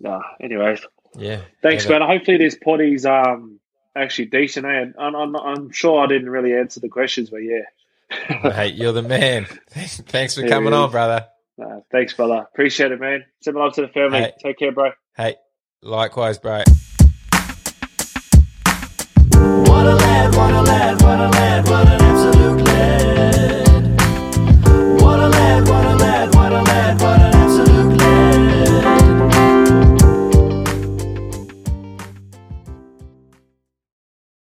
Nah, anyways. Yeah. Thanks, man. Hopefully this potty's um actually decent, eh? And I'm, I'm, I'm sure I didn't really answer the questions, but yeah. Mate, you're the man. Thanks for coming on, brother. Uh, thanks, brother. Appreciate it, man. Send my love to the family. Hey. Take care, bro. Hey, likewise, bro. What a lad, what a lad, what a lad,